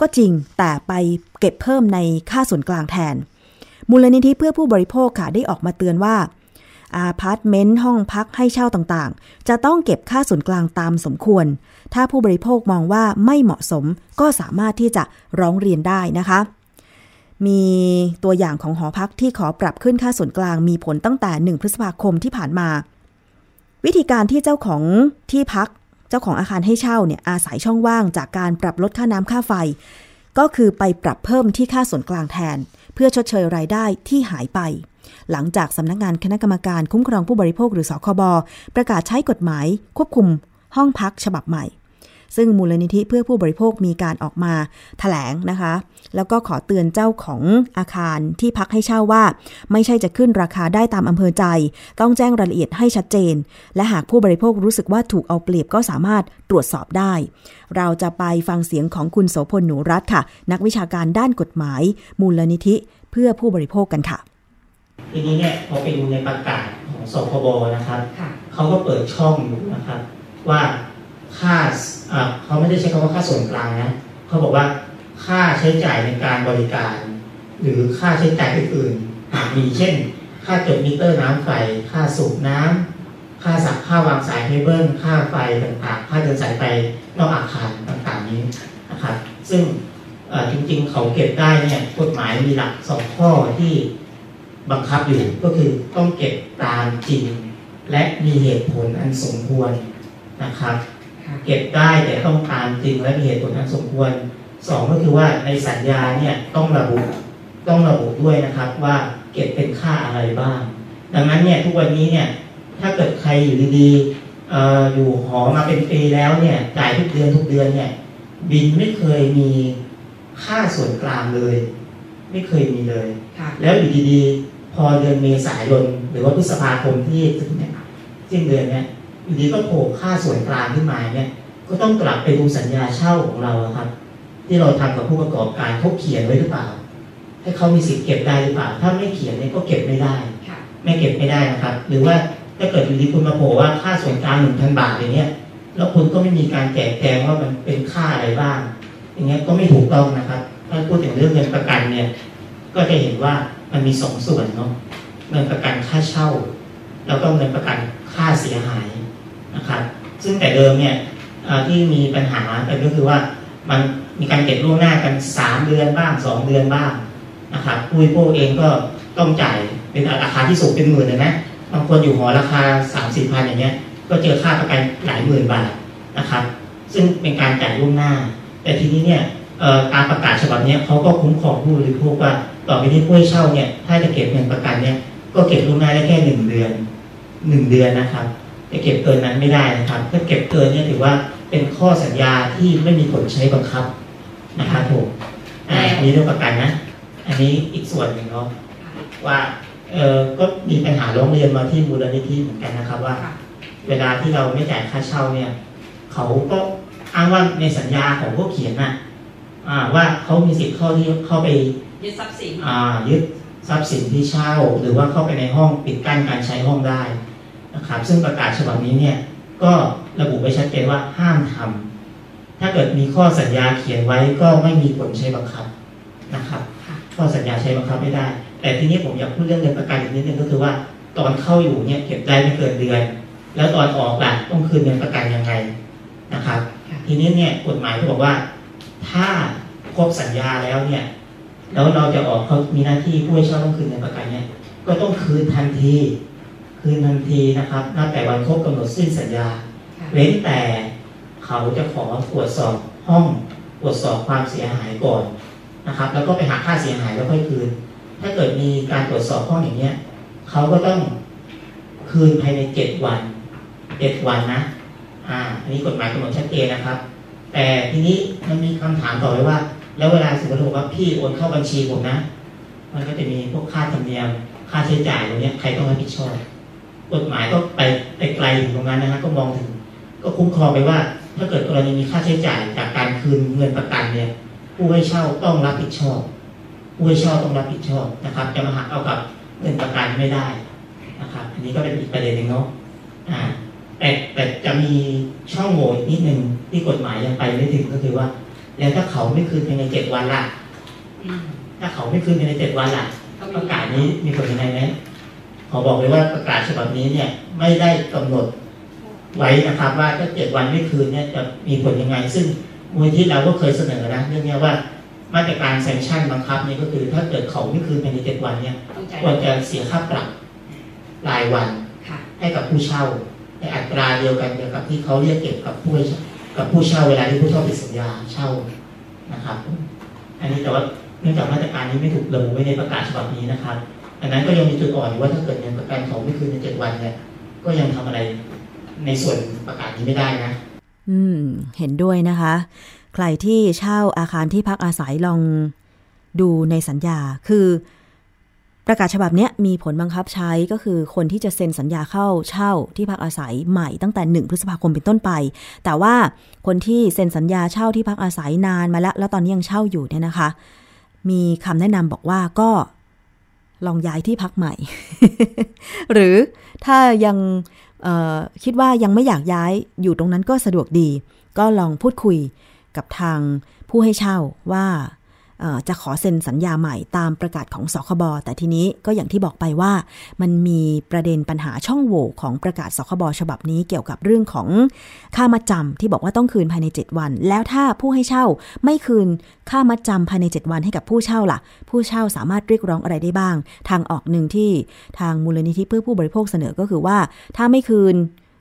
ก็จริงแต่ไปเก็บเพิ่มในค่าส่วนกลางแทน มูลนิธิเพื่อผู้บริโภคค่ะได้ออกมาเตือนว่าอาพาร์ตเมนต์ห้องพักให้เช่าต่างๆ จะต้องเก็บค่าส่วนกลางตามสมควร ถ้าผู้บริโภคมองว่าไม่เหมาะสมก็สามารถที่จะร้องเรียนได้นะคะ มีตัวอย่างของหอพักที่ขอปรับขึ้นค่าส่วนกลางมีผลตั้งแต่ 1 พฤษภาคมที่ผ่านมา วิธีการที่เจ้าของที่พัก เจ้าของอาคารให้เช่าเนี่ยอาศัยช่องว่างจากการปรับลดค่าน้ำค่าไฟ ก็คือไปปรับเพิ่มที่ค่าส่วนกลางแทน เพื่อชดเชยรายได้ที่หายไป หลังจากสำนักงานคณะกรรมการคุ้มครองผู้บริโภคหรือสคบประกาศใช้กฎหมาย ควบคุมห้องพักฉบับใหม่ ซึ่งมูลนิธิเพื่อผู้บริโภคมีการออกมาแถลงนะคะ แล้วก็ขอเตือนเจ้าของอาคารที่พักให้เช่าว่า ไม่ใช่จะขึ้นราคาได้ตามอำเภอใจ ต้องแจ้งรายละเอียดให้ชัดเจน และหากผู้บริโภครู้สึกว่าถูกเอาเปรียบก็สามารถตรวจสอบได้ เราจะไปฟังเสียงของคุณโสพลหนูรัตน์ค่ะ นักวิชาการด้านกฎหมาย มูลนิธิเพื่อผู้บริโภคกันค่ะทีนี้เนี่ยพอไปดูในประกาศของสคบนะครับเขาก็เปิดช่องอยู่นะครับ ว่า ค่าเขาไม่ได้ใช้คำว่าค่าส่วนกลางนะเขาบอกว่าค่าใช้จ่ายในการบริการ หรือค่าใช้จ่ายอื่นๆหากมีเช่น ค่าจดมิเตอร์น้ำไฟ ค่าสูบน้ำค่าสักค่าวางสายเคเบิลค่าไฟต่างๆ ค่าเดินสายไฟนอกอาคารต่างๆนี้นะครับซึ่งจริงๆ เขาเก็บได้เนี่ยกฎหมายมีหลักสองข้อที่บังคับอยู่ก็คือต้องเก็บตามจริง และมีเหตุผลอันสมควรนะครับ เก็บได้แต่ต้องตามจริงและมีเหตุผลอันสมควรสองก็คือว่าในสัญญาเนี่ยต้องระบุต้องระบุด้วยนะครับว่าเก็บเป็นค่าอะไรบ้าง ดังนั้นเนี่ยทุกวันนี้เนี่ยถ้าเกิดใครอยู่ดีๆเอออยู่หอมาเป็นปีแล้วเนี่ยจ่ายทุกเดือนทุกเดือนเนี่ยบินไม่เคยมีค่าส่วนกลางเลย ไม่เคยมีเลย แล้วอยู่ดีๆ พอเดือนเมษายนหรือว่าพฤษภาคมที่ถึงเนี่ยสิ้นเดือนเนี่ย อยู่ดีก็โผล่ค่าส่วนกลางขึ้นมาเนี่ย ก็ต้องกลับไปดูสัญญาเช่าของเราอะครับ ที่เราทำกับผู้ประกอบการเขาเขียนไว้หรือเปล่า ให้เขามีสิทธิ์เก็บได้หรือเปล่า ถ้าไม่เขียนเนี่ยก็เก็บไม่ได้ไม่เก็บไม่ได้นะครับ หรือว่าถ้าเกิดอยู่ดีคุณมาโผล่ว่าค่าส่วนกลางหนึ่งพันบาทอย่างเงี้ยแล้วคุณก็ไม่มีการแจกแจงว่ามันเป็นค่าอะไรบ้าง อย่างเงี้ยก็ไม่ถูกต้องนะครับ ถ้าพูดถึงเรื่องเงินประกันเนี่ย ก็จะเห็นว่ามันมีสองส่วนเนาะเงินประกันค่าเช่า แล้วก็เงินประกันค่าเสียหาย นะครับซึ่งแต่เดิมเนี่ยที่มีปัญหากันก็คือว่ามันมีการเก็บล่วงหน้ากันสามเดือนบ้างสองเดือนบ้างนะครับผู้บริโภคเองก็ต้องจ่ายเป็นราคาที่สูงเป็นหมื่นเลยนะบางคนอยู่หอราคาสามสี่พันอย่างเงี้ยก็เจอค่าประกันหลายหมื่นบาทนะครับซึ่งเป็นการจ่ายล่วงหน้า แต่ทีนี้เนี่ยตามประกาศฉบับนี้เขาก็คุ้มครองผู้บริโภคว่าต่อไปนี้ผู้ให้เช่าเนี่ยถ้าจะเก็บเงินประกันเนี่ยก็เก็บล่วงหน้าได้แค่หนึ่งเดือนหนึ่งเดือนนะครับ จะเก็บเกินนั้นไม่ได้นะครับถ้าเก็บเกินเนี่ยถือว่าเป็นข้อสัญญาที่ไม่มีผลใช้บังคับนะครับผมอ่าอันนี้เรื่องประกันนะ อันนี้อีกส่วนหนึ่งเนาะว่าเออก็มีปัญหาร้องเรียนมาที่มูลนิธิเหมือนกันนะครับว่า เวลาที่เราไม่จ่ายค่าเช่าเนี่ย เขาก็อ้างว่าในสัญญาของพวกเขียนน่ะอ่าว่าเขามีสิทธิ์เข้าที่เข้าไปยึดทรัพย์สินอ่ายึดทรัพย์สินที่เช่า หรือว่าเข้าไปในห้องปิดกั้นการใช้ห้องได้ นะครับซึ่งประกาศฉบับนี้เนี่ยก็ระบุไว้ชัดเจนว่าห้ามทำถ้าเกิดมีข้อสัญญาเขียนไว้ก็ไม่มีผลใช้บังคับนะครับข้อสัญญาใช้บังคับไม่ได้ แต่ทีนี้ผมอยากพูดเรื่องเงินประกันอีกนิดนึงก็คือว่าตอนเข้าอยู่เนี่ยเก็บได้ไม่เกินเดือน แล้วตอนออกล่ะต้องคืนเงินประกันยังไงนะครับ ทีนี้เนี่ยกฎหมายก็บอกว่า ถ้าครบสัญญาแล้วเนี่ยแล้วเราจะออกเขามีหน้าที่ผู้ให้เช่าต้องคืนเงินประกันเนี่ยก็ต้องคืนทันที คืนทันทีนะครับนับแต่วันครบกำหนดสิ้นสัญญา เว้นแต่เขาจะขอตรวจสอบห้องตรวจสอบความเสียหายก่อนนะครับ แล้วก็ไปหาค่าเสียหายแล้วค่อยคืน ถ้าเกิดมีการตรวจสอบห้องอย่างเนี้ยเขาก็ต้องคืนภายในเจ็ดวันเจ็ดวันนะ อ่า อันนี้กฎหมายกำหนดชัดเจนนะครับ แต่ทีนี้มันมีคำถามต่อไปว่า แล้วเวลาสมมติว่าพี่โอนเข้าบัญชีผมนะ มันก็จะมีพวกค่าธรรมเนียม ค่าใช้จ่ายตรงเนี้ยใครต้องรับผิดชอบ กฎหมายก็ไปไปไกลถึงตรงนั้นนะฮะก็มองถึง ก็คุ้มครองไปว่า ถ้าเกิดกรณีมีค่าใช้จ่ายจากการคืนเงินประกันเนี่ย ผู้ให้เช่าต้องรับผิดชอบ ผู้ให้เช่าต้องรับผิดชอบนะครับ จะมาหักเอากับเงินประกันไม่ได้นะครับ อันนี้ก็เป็นอีกประเด็นหนึ่งเนาะอ่าแต่แต่จะมีช่องโหว่อีกนิดหนึ่งที่กฎหมายยังไปไม่ถึงก็คือว่า แล้วถ้าเขาไม่คืนภายในเจ็ดวันล่ะถ้าเขาไม่คืนภายในเจ็ดวันล่ะประกาศนี้มีผลยังไงไหม ขอบอกเลยว่าประกาศฉบับนี้เนี่ยไม่ได้กำหนดไว้นะครับ ว่าถ้าเจ็ดวันไม่คืนเนี่ยจะมีผลยังไง ซึ่งมูลที่เราก็เคยเสนอนะเรื่องเนี้ยว่ามาตรการแซงชั่นบังคับเนี่ยก็คือ ถ้าเกิดเขาไม่คืนภายในเจ็ดวันเนี่ยต้องจ่ายควรจะเสียค่าปรับรายวันค่ะให้กับผู้เช่าในอัตราเดียวกันเดียวกับที่เขาเรียกเก็บกับผู้ให้กับผู้เช่าเวลาที่ผู้เช่าผิดสัญญาเช่านะครับ อันนี้แต่ว่าเนื่องจากมาตรการนี้ไม่ถูกระบุไว้ในประกาศฉบับนี้นะครับ ดังนั้นก็ยังมีจุดอ่อนอยู่ว่าถ้าเกิดเงินประกันเขาไม่คืนในเจ็ดวันเนี่ยก็ยังทำอะไรในส่วนประกาศนี้ไม่ได้นะ อืม เห็นด้วยนะคะ ใครที่เช่าอาคารที่พักอาศัยลองดูในสัญญาคือ ประกาศฉบับนี้มีผลบังคับใช้ก็คือคนที่จะเซ็นสัญญาเข้าเช่าที่พักอาศัยใหม่ตั้งแต่ 1 พฤษภาคมเป็นต้นไป แต่ว่าคนที่เซ็นสัญญาเช่าที่พักอาศัยนานมาแล้ว แล้วตอนนี้ยังเช่าอยู่เนี่ยนะคะ มีคำแนะนำบอกว่าก็ ลองย้ายที่พักใหม่ หรือถ้ายังคิดว่ายังไม่อยากย้ายอยู่ตรงนั้นก็สะดวกดี ก็ลองพูดคุยกับทางผู้ให้เช่าว่า จะขอเซ็นสัญญาใหม่ตามประกาศของสคบแต่ทีนี้ก็อย่างที่บอกไปว่า มันมีประเด็นปัญหาช่องโหว่ของประกาศสคบฉบับนี้เกี่ยวกับเรื่องของค่ามัดจำที่บอกว่าต้องคืนภายใน 7 วัน แล้วถ้าผู้ให้เช่าไม่คืนค่ามัดจำภายใน 7 วันให้กับผู้เช่าล่ะ ผู้เช่าสามารถเรียกร้องอะไรได้บ้าง ทางออกหนึ่งที่ทางมูลนิธิเพื่อผู้บริโภคเสนอก็คือว่า ถ้าไม่คืน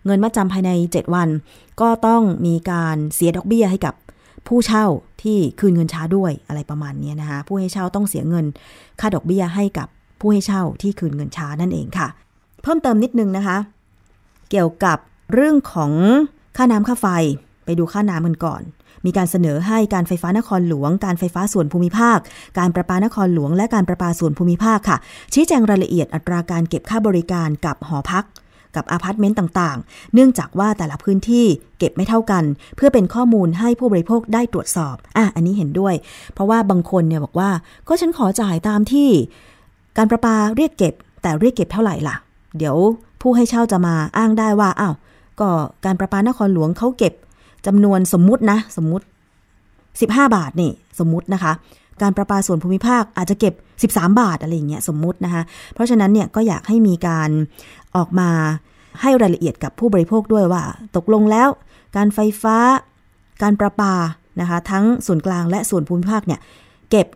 เงินมัดจำภายใน 7 วัน ก็ต้องมีการเสียดอกเบี้ยให้กับผู้เช่า ที่คืนเงินช้าด้วยอะไรประมาณนี้นะคะ ผู้ให้เช่าต้องเสียเงิน ค่าดอกเบี้ยให้กับผู้ให้เช่าที่คืนเงินช้านั่นเองค่ะ เพิ่มเติมนิดนึงนะคะ เกี่ยวกับเรื่องของค่าน้ำค่าไฟไปดูค่าน้ำกันก่อน มีการเสนอให้การไฟฟ้านครหลวง การไฟฟ้าส่วนภูมิภาค การประปานครหลวง และการประปาส่วนภูมิภาคค่ะ ชี้แจงรายละเอียดอัตราการเก็บค่าบริการกับหอพัก กับอาพาร์ตเมนต์ต่างๆ เนื่องจากว่าแต่ละพื้นที่เก็บไม่เท่ากัน เพื่อเป็นข้อมูลให้ผู้บริโภคได้ตรวจสอบ อะ อันนี้เห็นด้วย เพราะว่าบางคนเนี่ยบอกว่า ก็ฉันขอจ่ายตามที่ การประปาเรียกเก็บ แต่เรียกเก็บเท่าไหร่ล่ะ เดี๋ยวผู้ให้เช่าจะมาอ้างได้ว่า อ้าว ก็การประปานครหลวงเขาเก็บจำนวนสมมุตินะ สมมุติ 15 บาทนี่ สมมุตินะคะ การประปาส่วนภูมิภาคอาจจะเก็บ 13 บาทอะไรอย่างเงี้ยสมมุตินะคะเพราะฉะนั้นเนี่ยก็อยากให้มีการออกมาให้รายละเอียดกับผู้บริโภคด้วยว่า ตกลงแล้ว การไฟฟ้า การประปานะคะทั้งส่วนกลางและส่วนภูมิภาคเนี่ยเก็บ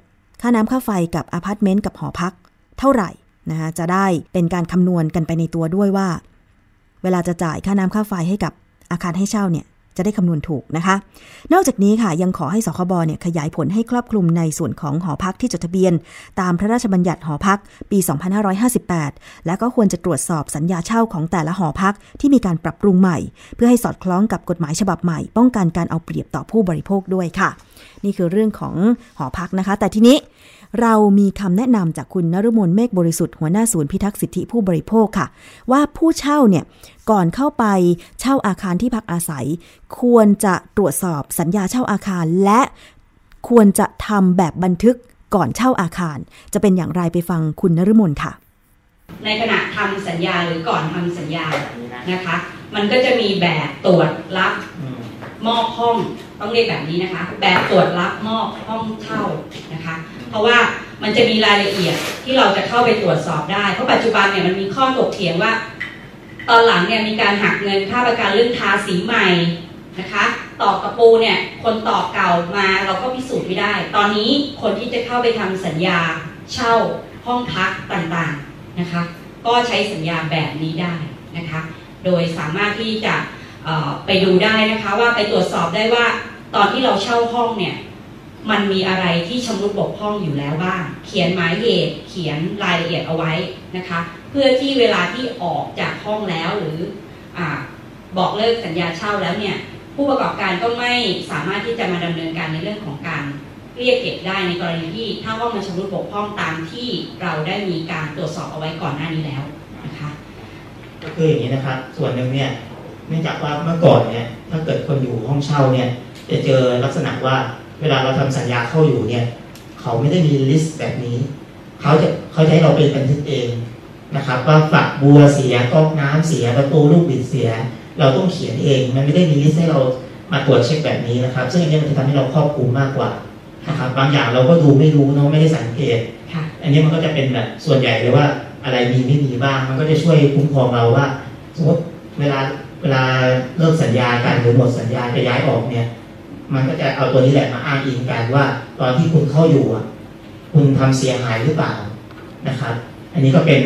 ค่าน้ำค่าไฟกับอพาร์ตเมนต์กับหอพักเท่าไหร่นะคะจะได้เป็นการคำนวณกันไปในตัวด้วยว่า เวลาจะจ่ายค่าน้ำค่าไฟให้กับอาคารให้เช่าเนี่ย จะได้คำนวณถูกนะคะ นอกจากนี้ค่ะยังขอให้สคบเนี่ยขยายผลให้ครอบคลุมในส่วนของหอพักที่จดทะเบียน ตามพระราชบัญญัติหอพักปี 2558 และก็ควรจะตรวจสอบสัญญาเช่าของแต่ละหอพักที่มีการปรับปรุงใหม่ เพื่อให้สอดคล้องกับกฎหมายฉบับใหม่ ป้องกันการเอาเปรียบต่อผู้บริโภคด้วยค่ะ นี่คือเรื่องของหอพักนะคะ แต่ทีนี้ เรามีคำแนะนำจากคุณนฤมลเมฆบริสุทธิ์หัวหน้าศูนย์พิทักษ์สิทธิผู้บริโภคค่ะ ว่าผู้เช่าเนี่ยก่อนเข้าไปเช่าอาคารที่พักอาศัย ควรจะตรวจสอบสัญญาเช่าอาคาร และควรจะทำแบบบันทึกก่อนเช่าอาคาร จะเป็นอย่างไรไปฟังคุณนฤมลค่ะ ในขณะทำสัญญาหรือก่อนทำสัญญานะคะ มันก็จะมีแบบตรวจรับอืมมอบห้องต้องเรียกแบบนี้นะคะ แบบตรวจรับมอบห้องเช่านะคะ เพราะว่ามันจะมีรายละเอียดที่เราจะเข้าไปตรวจสอบได้ เพราะปัจจุบันเนี่ยมันมีข้อถกเถียงว่า ตอนหลังเนี่ยมีการหักเงินค่าประกันเรื่องทาสีใหม่นะคะตอกกระปูเนี่ยคนตอกเก่ามาเราก็พิสูจน์ไม่ได้ ตอนนี้คนที่จะเข้าไปทำสัญญาเช่าห้องพักต่างๆนะคะ ก็ใช้สัญญาแบบนี้ได้นะคะ โดยสามารถที่จะไปดูได้นะคะว่าไปตรวจสอบได้ว่าตอนที่เราเช่าห้องเนี่ย มันมีอะไรที่ชำรุดบกพร่องอยู่แล้วบ้าง เขียนหมายเหตุเขียนรายละเอียดเอาไว้นะคะ เพื่อที่เวลาที่ออกจากห้องแล้วหรืออบอกเลิกสัญญาเช่าแล้วเนี่ยผู้ประกอบการก็ไม่สามารถที่จะมาดำเนินการในเรื่องของการเรียกเก็บได้ในกรณีที่ถ้าห้องมันชำรุดบกพร่องตามที่เราได้มีการตรวจสอบเอาไว้ก่อนหน้านี้แล้วนะคะก็คืออย่างนี้นะครับส่วนหนึ่งเนี่ยเนื่องจากว่าเมื่อก่อนเนี่ยถ้าเกิดคนอยู่ห้องเช่าเนี่ยจะเจอลักษณะว่า เวลาเราทำสัญญาเข้าอยู่เนี่ย เขาไม่ได้มี list แบบนี้ เขาจะเขาจะให้เราเป็นบันทึกเองนะครับ ว่าฝักบัวเสียก๊อกน้ำเสียประตูลูกบิดเสีย เราต้องเขียนเอง มันไม่ได้มี list ให้เรามาตรวจเช็คแบบนี้นะครับ ซึ่งอันนี้มันจะทำให้เราครอบคลุมมากกว่านะครับบางอย่างเราก็ดูไม่รู้เนาะไม่ได้สังเกตค่ะอันนี้มันก็จะเป็นแบบส่วนใหญ่เลยว่าอะไรมีไม่มีบ้าง มันก็จะช่วยคุ้มครองเราว่าสมมติเวลาเวลาเลิกสัญญากันหรือหมดสัญญาจะย้ายออกเนี่ย มันก็จะเอาตัวนี้แหละมาอ้างอิงกันว่า ตอนที่คุณเข้าอยู่อะคุณทำเสียหายหรือเปล่านะครับ อันนี้ก็เป็น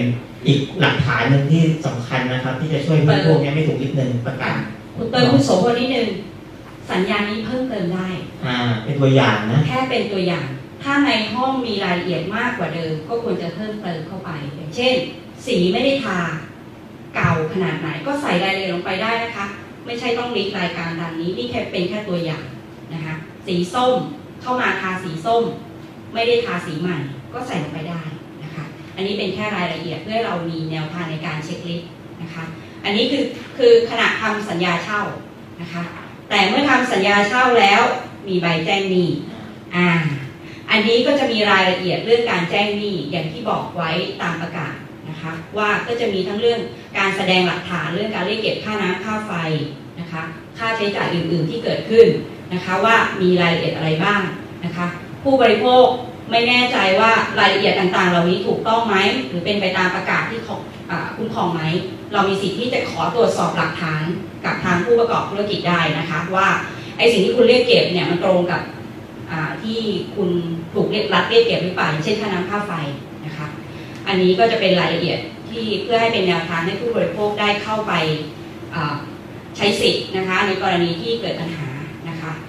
อีกหลักฐานหนึ่งที่สำคัญนะครับ ที่จะช่วยให้พวกเนี้ยไม่ถูกยึดเงินประกันคุณเติมคุณโสพลนิดนึงสัญญานี้เพิ่มเติมได้ อ่า เป็นตัวอย่างนะ แค่เป็นตัวอย่าง ถ้าในห้องมีรายละเอียดมากกว่าเดิม ก็ควรจะเพิ่มเติมเข้าไปอย่างเช่น สีไม่ได้ทาเก่าขนาดไหน ก็ใส่รายละเอียดลงไปได้นะคะไม่ใช่ต้อง list รายการดังนี้ นี่แค่เป็นแค่ตัวอย่าง นะคะสีส้มเข้ามาทาสีส้ม ไม่ได้ทาสีใหม่ ก็ใส่ลงไปได้นะคะ อันนี้เป็นแค่รายละเอียดเพื่อเรามีแนวทางในการ checklist นะคะอันนี้คือคือขณะทำสัญญาเช่านะคะแต่เมื่อทำสัญญาเช่าแล้วมีใบแจ้งหนี้อ่าอันนี้ก็จะมีรายละเอียดเรื่องการแจ้งหนี้อย่างที่บอกไว้ตามประกาศนะคะว่าก็จะมีทั้งเรื่องการแสดงหลักฐานเรื่องการเรียกเก็บค่าน้ำค่าไฟนะคะค่าใช้จ่ายอื่น ๆที่เกิดขึ้น นะคะว่ามีรายละเอียดอะไรบ้างนะคะ ผู้บริโภคไม่แน่ใจว่ารายละเอียดต่างๆ เหล่านี้ถูกต้องไหมหรือเป็นไปตามประกาศที่ของคุ้มครองไหมเรามีสิทธิ์ที่จะขอตรวจสอบหลักฐานกับทางผู้ประกอบธุรกิจได้นะคะ ว่าไอสิ่งที่คุณเรียกเก็บเนี่ยมันตรงกับที่คุณถูกเรียกรัดเรียกเก็บหรือเปล่าอย่างเช่นค่าน้ำค่าไฟนะคะ อันนี้ก็จะเป็นรายละเอียดที่เพื่อให้เป็นแนวทางให้ผู้บริโภคได้เข้าไปใช้สิทธิ์นะคะในกรณีที่เกิดปัญหา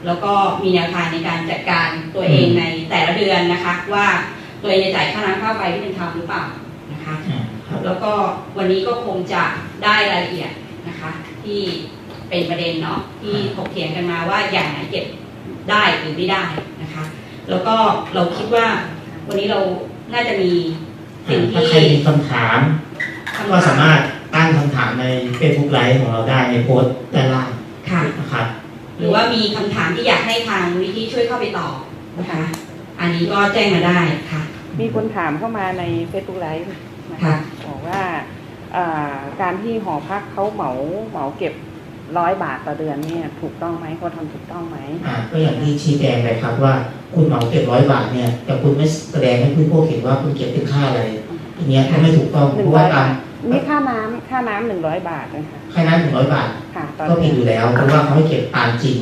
แล้วก็มีแนวทางในการจัดการตัวเองในแต่ละเดือนนะคะ ว่าตัวเองจะจ่ายค่าน้ำค่าไฟที่เป็นธรรมหรือเปล่านะคะอ่าครับแล้วก็วันนี้ก็คงจะได้รายละเอียดนะคะ ที่เป็นประเด็นเนาะที่ถกเถียงกันมาว่าอย่างไหนเก็บได้หรือไม่ได้นะคะ แล้วก็เราคิดว่าวันนี้เราน่าจะมีสิ่งถ้าที่ใครมีคำถามคำถก็สามารถตั้งคำถามใน Facebook ไลฟ์ของเราได้ในโพสต์ด้านล่างค่ะนะครับ หรือว่ามีคำถามที่อยากให้ทางมูลนิธิช่วยเข้าไปตอบนะคะ อันนี้ก็แจ้งมาได้ค่ะ มีคนถามเข้ามาใน Facebook Live นะค่ะคะบอกว่าอ่าการที่หอพักเขาเหมาเหมาเก็บร้อยบาทต่อเดือนเนี่ยถูกต้องไหมเขาทำถูกต้องไหมอ่าก็อย่างที่ชี้แจงไปครับว่าคุณเหมาเก็บร้อยบาทเนี่ยแต่คุณไม่แสดงให้ผู้บริโภคเห็นว่าคุณเก็บเป็นค่าอะไรอันเนี้ยก็ไม่ถูกต้องหนึ่เพงราะร้อว่ายตาบามท นี่ค่าน้ำค่าน้ำหนึ่งร้อยบาทนะคะค่าน้ำหนึ่งร้อยบาท ค่ะตอนก็ผิดนี้อยู่แล้วเพราะว่าเขาให้เก็บตามจริง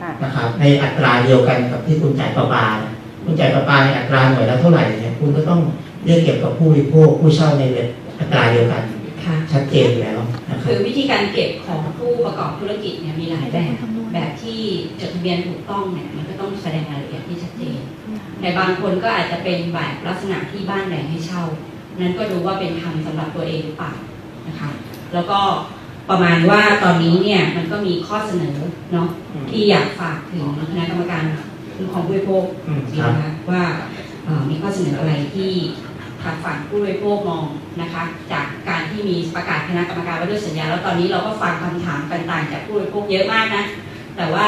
ค่ะนะครับ ในอัตราเดียวกันกับที่คุณจ่ายประปาเนี่ยคุณจ่ายประปาในอัตราหน่วยละเท่าไหร่เนี่ยคุณก็ต้องเรียกเก็บกับผู้บริโภคผู้เช่าในอัตราเดียวกัน ค่ะ ชัดเจนอยู่แล้วนะครัคืบ อวิธีการเก็บของผู้ประกอบธุรกิจเนี่ยมีหลายแบบ แบบที่จดทะเบียนถูกต้องเนี่ยมันก็ต้องแสดงรายละเอียดที่ชัดเจน แต่บางคนก็อาจจะเป็นแบบลักษณะที่บ้านแบ่งให้เช่า นั้นก็ดูว่าเป็นธรรมสำหรับตัวเองหรือเปล่านะคะแล้วก็ประมาณว่าตอนนี้เนี่ยมันก็มีข้อเสนอเนาะที่อยากฝากถึงคณะกรรมการคุ้มครองผู้บริโภคอืมดีครับนะคะว่าเอ่อมีข้อเสนออะไรที่ทางฝั่งผู้บริโภคมองนะคะ จากการที่มีประกาศคณะกรรมการว่าด้วยสัญญา แล้วตอนนี้เราก็ฟังคำถามต่างๆ จากผู้บริโภคเยอะมากนะแต่ว่า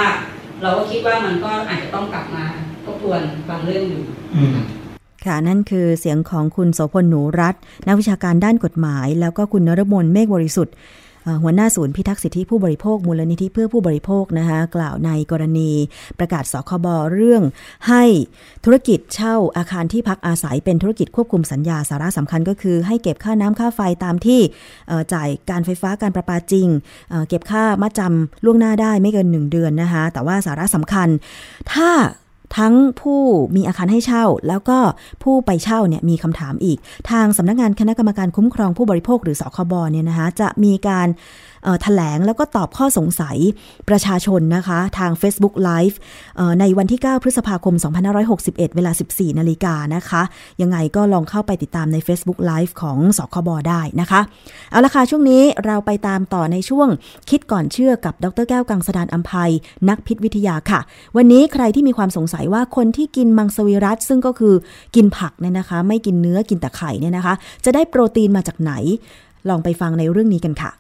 เราก็คิดว่ามันก็อาจจะต้องกลับมาทบทวนบางเรื่องอยู่อืม ค่ะ นั่นคือเสียงของคุณโสพลหนูรัตนักวิชาการด้านกฎหมาย แล้วก็คุณนรมนเมฆบริสุทธิ์หัวหน้าศูนย์พิทักษ์สิทธิผู้บริโภคมูลนิธิเพื่อผู้บริโภคนะคะกล่าวในกรณีประกาศสคบเรื่อง ให้ธุรกิจเช่าอาคารที่พักอาศัยเป็นธุรกิจควบคุมสัญญาสาระสำคัญก็คือ ให้เก็บค่าน้ำค่าไฟตามที่จ่ายการไฟฟ้าการประปาจริงเเก็บค่ามัดจำล่วงหน้าได้ไม่เกิน 1 เดือนนะคะแต่ว่าสาระสำคัญ ถ้า ทั้งผู้มีอาคารให้เช่า แล้วก็ผู้ไปเช่าเนี่ยมีคำถามอีก ทางสำนักงานคณะกรรมการคุ้มครองผู้บริโภคหรือสคบเนี่ยนะคะจะมีการเอ่อแถลงแล้วก็ตอบข้อสงสัยประชาชนนะคะ ทาง Facebook Live ในวันที่ 9 พฤษภาคม 2561 เวลา 14 นาฬิกานะคะ ยังไงก็ลองเข้าไปติดตามใน Facebook Live ของสคบได้นะคะ เอาละค่ะ ช่วงนี้เราไปตามต่อในช่วงคิดก่อนเชื่อกับดรแก้วกังสดานอัมภัย นักพิษวิทยาค่ะ วันนี้ใครที่มีความสงสัยว่าคนที่กินมังสวิรัตซึ่งก็คือกินผักเนี่ยนะคะ ไม่กินเนื้อกินแต่ไข่เนี่ยนะคะ จะได้โปรตีนมาจากไหน ลองไปฟังในเรื่องนี้กันค่ะ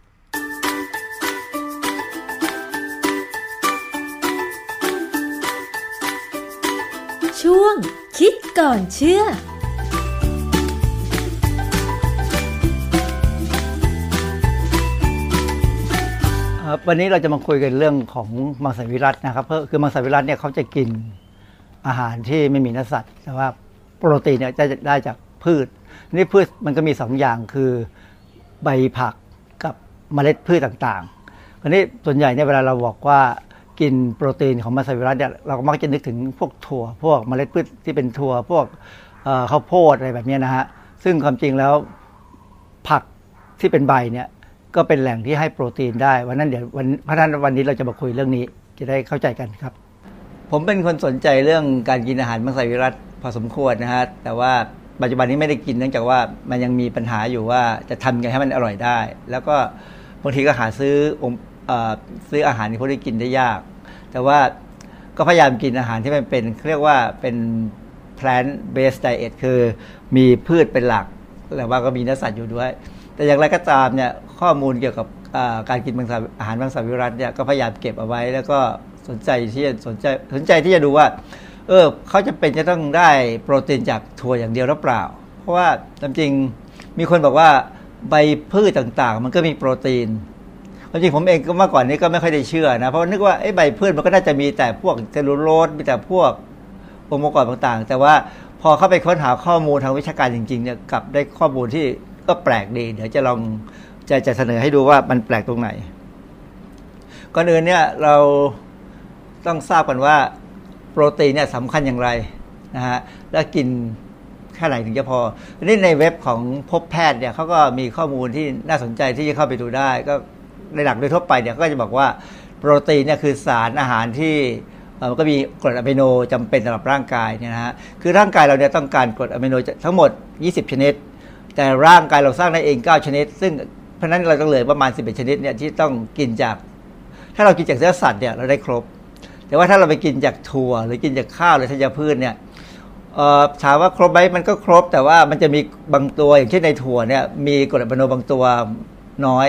ช่วง คิดก่อนเชื่อครับวันนี้เราจะมาคุยกันเรื่องของมังสวิรัตนะครับเพราะคือมังสวิรัตเนี่ยเขาจะกินอาหารที่ไม่มีเนื้อสัตว์แต่ว่าโปรตีนเนี่ยจะได้จากพืชนี่พืชมันก็มีสองอย่างคือใบผักกับเมล็ดพืชต่างๆวันนี้ส่วนใหญ่เนี่ยเวลาเราบอกว่า กินโปรตีนของมัสวิรัตเนี่ยเราก็มักจะนึกถึงพวกถั่ว พวกเมล็ดพืชที่เป็นถั่วพวกข้าวโพดอะไรแบบนี้นะฮะซึ่งความจริงแล้วผักที่เป็นใบเนี่ยก็เป็นแหล่งที่ให้โปรตีนได้วันนั้นเดี๋ยววันพระฉะนั้นวันนี้เราจะมาคุยเรื่องนี้จะได้เข้าใจกันครับ ผมเป็นคนสนใจเรื่องการกินอาหารมังสวิรัตพอสมควรนะฮะแต่ว่าปัจจุบันนี้ไม่ได้กินเนื่องจากว่ามันยังมีปัญหาอยู่ว่าจะทำยังไงให้มันอร่อยได้ แล้วก็บางทีก็หาซื้อองค์เอ่อ ซื้ออาหารที่พวกนี้กินได้ยาก แต่ว่าก็พยายามกินอาหารที่มันเป็นเรียกว่าเป็น plant based diet คือมีพืชเป็นหลักแต่ว่าก็มีเนื้อสัตว์อยู่ด้วย แต่อย่างไรก็ตามเนี่ยข้อมูลเกี่ยวกับการกินอาหารมังสวิรัตเนี่ยก็พยายามเก็บเอาไว้ แล้วก็สนใจที่จะสนใจสนใจที่จะดูว่า เออเขาจะเป็นจะต้องได้โปรตีนจากถั่วอย่างเดียวหรือเปล่า เพราะว่าจริงๆมีคนบอกว่าใบพืชต่างๆ มันก็มีโปรตีน ความจริงผมเองก็เมื่อก่อนนี้ก็ไม่ค่อยได้เชื่อนะเพราะนึกว่าไอ้ใบพืชมันก็น่าจะมีแต่พวกเซลลูโลสมีแต่พวกองค์ประกอบต่างๆ แต่ว่าพอเข้าไปค้นหาข้อมูลทางวิชาการจริงๆเนี่ยกลับได้ข้อมูลที่ก็แปลกดี เดี๋ยวจะลองจะจะเสนอให้ดูว่ามันแปลกตรงไหนก่อนอื่นเนี่ยเราต้องทราบกันว่าโปรตีนเนี่ยสำคัญอย่างไรนะฮะและกินแค่ไหนถึงจะพอนี้ในเว็บของพบแพทย์เนี่ยเขาก็มีข้อมูลที่น่าสนใจที่จะเข้าไปดูได้ ก็ ในหลักโดยทั่วไปเนี่ยก็จะบอกว่าโปรตีนเนี่ยคือสารอาหารที่มันก็มีกรดอะมิโนจำเป็นสำหรับร่างกายเนี่ยนะฮะคือร่างกายเราเนี่ยต้องการกรดอะมิโนทั้งหมด 20 ชนิด แต่ร่างกายเราสร้างได้เอง 9 ชนิด ซึ่งเพราะนั้นเราต้องเหลือประมาณ 11 ชนิดเนี่ยที่ต้องกินจาก ถ้าเรากินจากเนื้อสัตว์เนี่ยเราได้ครบ แต่ว่าถ้าเราไปกินจากถั่ว หรือกินจากข้าวหรือธัญพืชเนี่ยถามว่าครบไหมมันก็ครบ แต่ว่ามันจะมีบางตัวอย่างเช่นในถั่วเนี่ยมีกรดอะมิโนบางตัวน้อย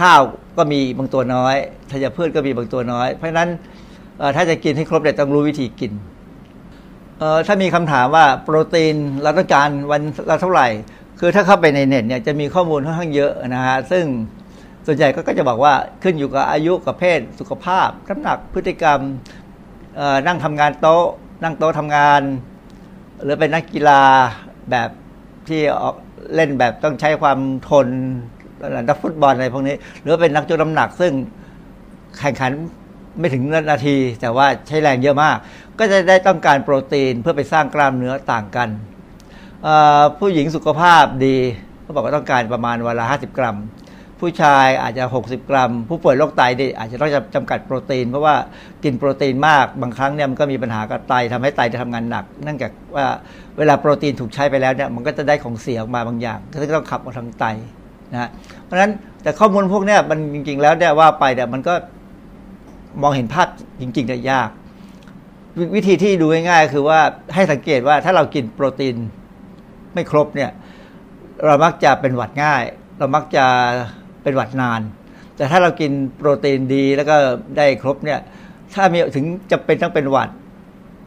ข้าวก็มีบางตัวน้อยธัญพืชก็มีบางตัวน้อย เพราะฉะนั้นถ้าจะกินให้ครบเนี่ยต้องรู้วิธีกินถ้ามีคำถามว่าโปรตีนเราต้องการวันละเท่าไหร่ คือถ้าเข้าไปในเน็ตเนี่ยจะมีข้อมูลค่อนข้างเยอะนะฮะซึ่งส่วนใหญ่ก็จะบอกว่าขึ้นอยู่กับอายุกับเพศสุขภาพน้ำหนักพฤติกรรมนั่งทำงานโต๊ะ นั่งโต๊ะทำงาน หรือเป็นนักกีฬาแบบที่ออกเล่นแบบต้องใช้ความทน นักฟุตบอลอะไรพวกนี้ หรือเป็นนักยกน้ำหนักซึ่งแข่งขันไม่ถึงนาที แต่ว่าใช้แรงเยอะมาก ก็จะได้ต้องการโปรตีนเพื่อไปสร้างกล้ามเนื้อต่างกัน ผู้หญิงสุขภาพดีเขาบอกว่าต้องการประมาณวันละ50 กรัม ผู้ชายอาจจะ 60 กรัม ผู้ป่วยโรคไตนี่อาจจะต้องจำกัดโปรตีน เพราะว่ากินโปรตีนมากบางครั้งเนี่ยมันก็มีปัญหากับไตทำให้ไตจะทำงานหนักเนื่องจากว่าเวลาโปรตีนถูกใช้ไปแล้วเนี่ยมันก็จะได้ของเสียออกมาบางอย่างซึ่ต้องขับออกทางไต นะเพราะฉะนั้นแต่ข้อมูลพวกนี้มันจริง ๆ แล้วเนี่ยว่าไปเนี่มันก็มองเห็นภาพจริงๆได้ยากววิธีที่ดูง่ายๆคือว่าให้สังเกตว่าถ้าเรากินโปรตีนไม่ครบเนี่ย เรามักจะเป็นหวัดง่าย เรามักจะเป็นหวัดนาน แต่ถ้าเรากินโปรตีนดีแล้วก็ได้ครบเนี่ย ถ้ามีถึงจะเป็นต้องเป็นหวัด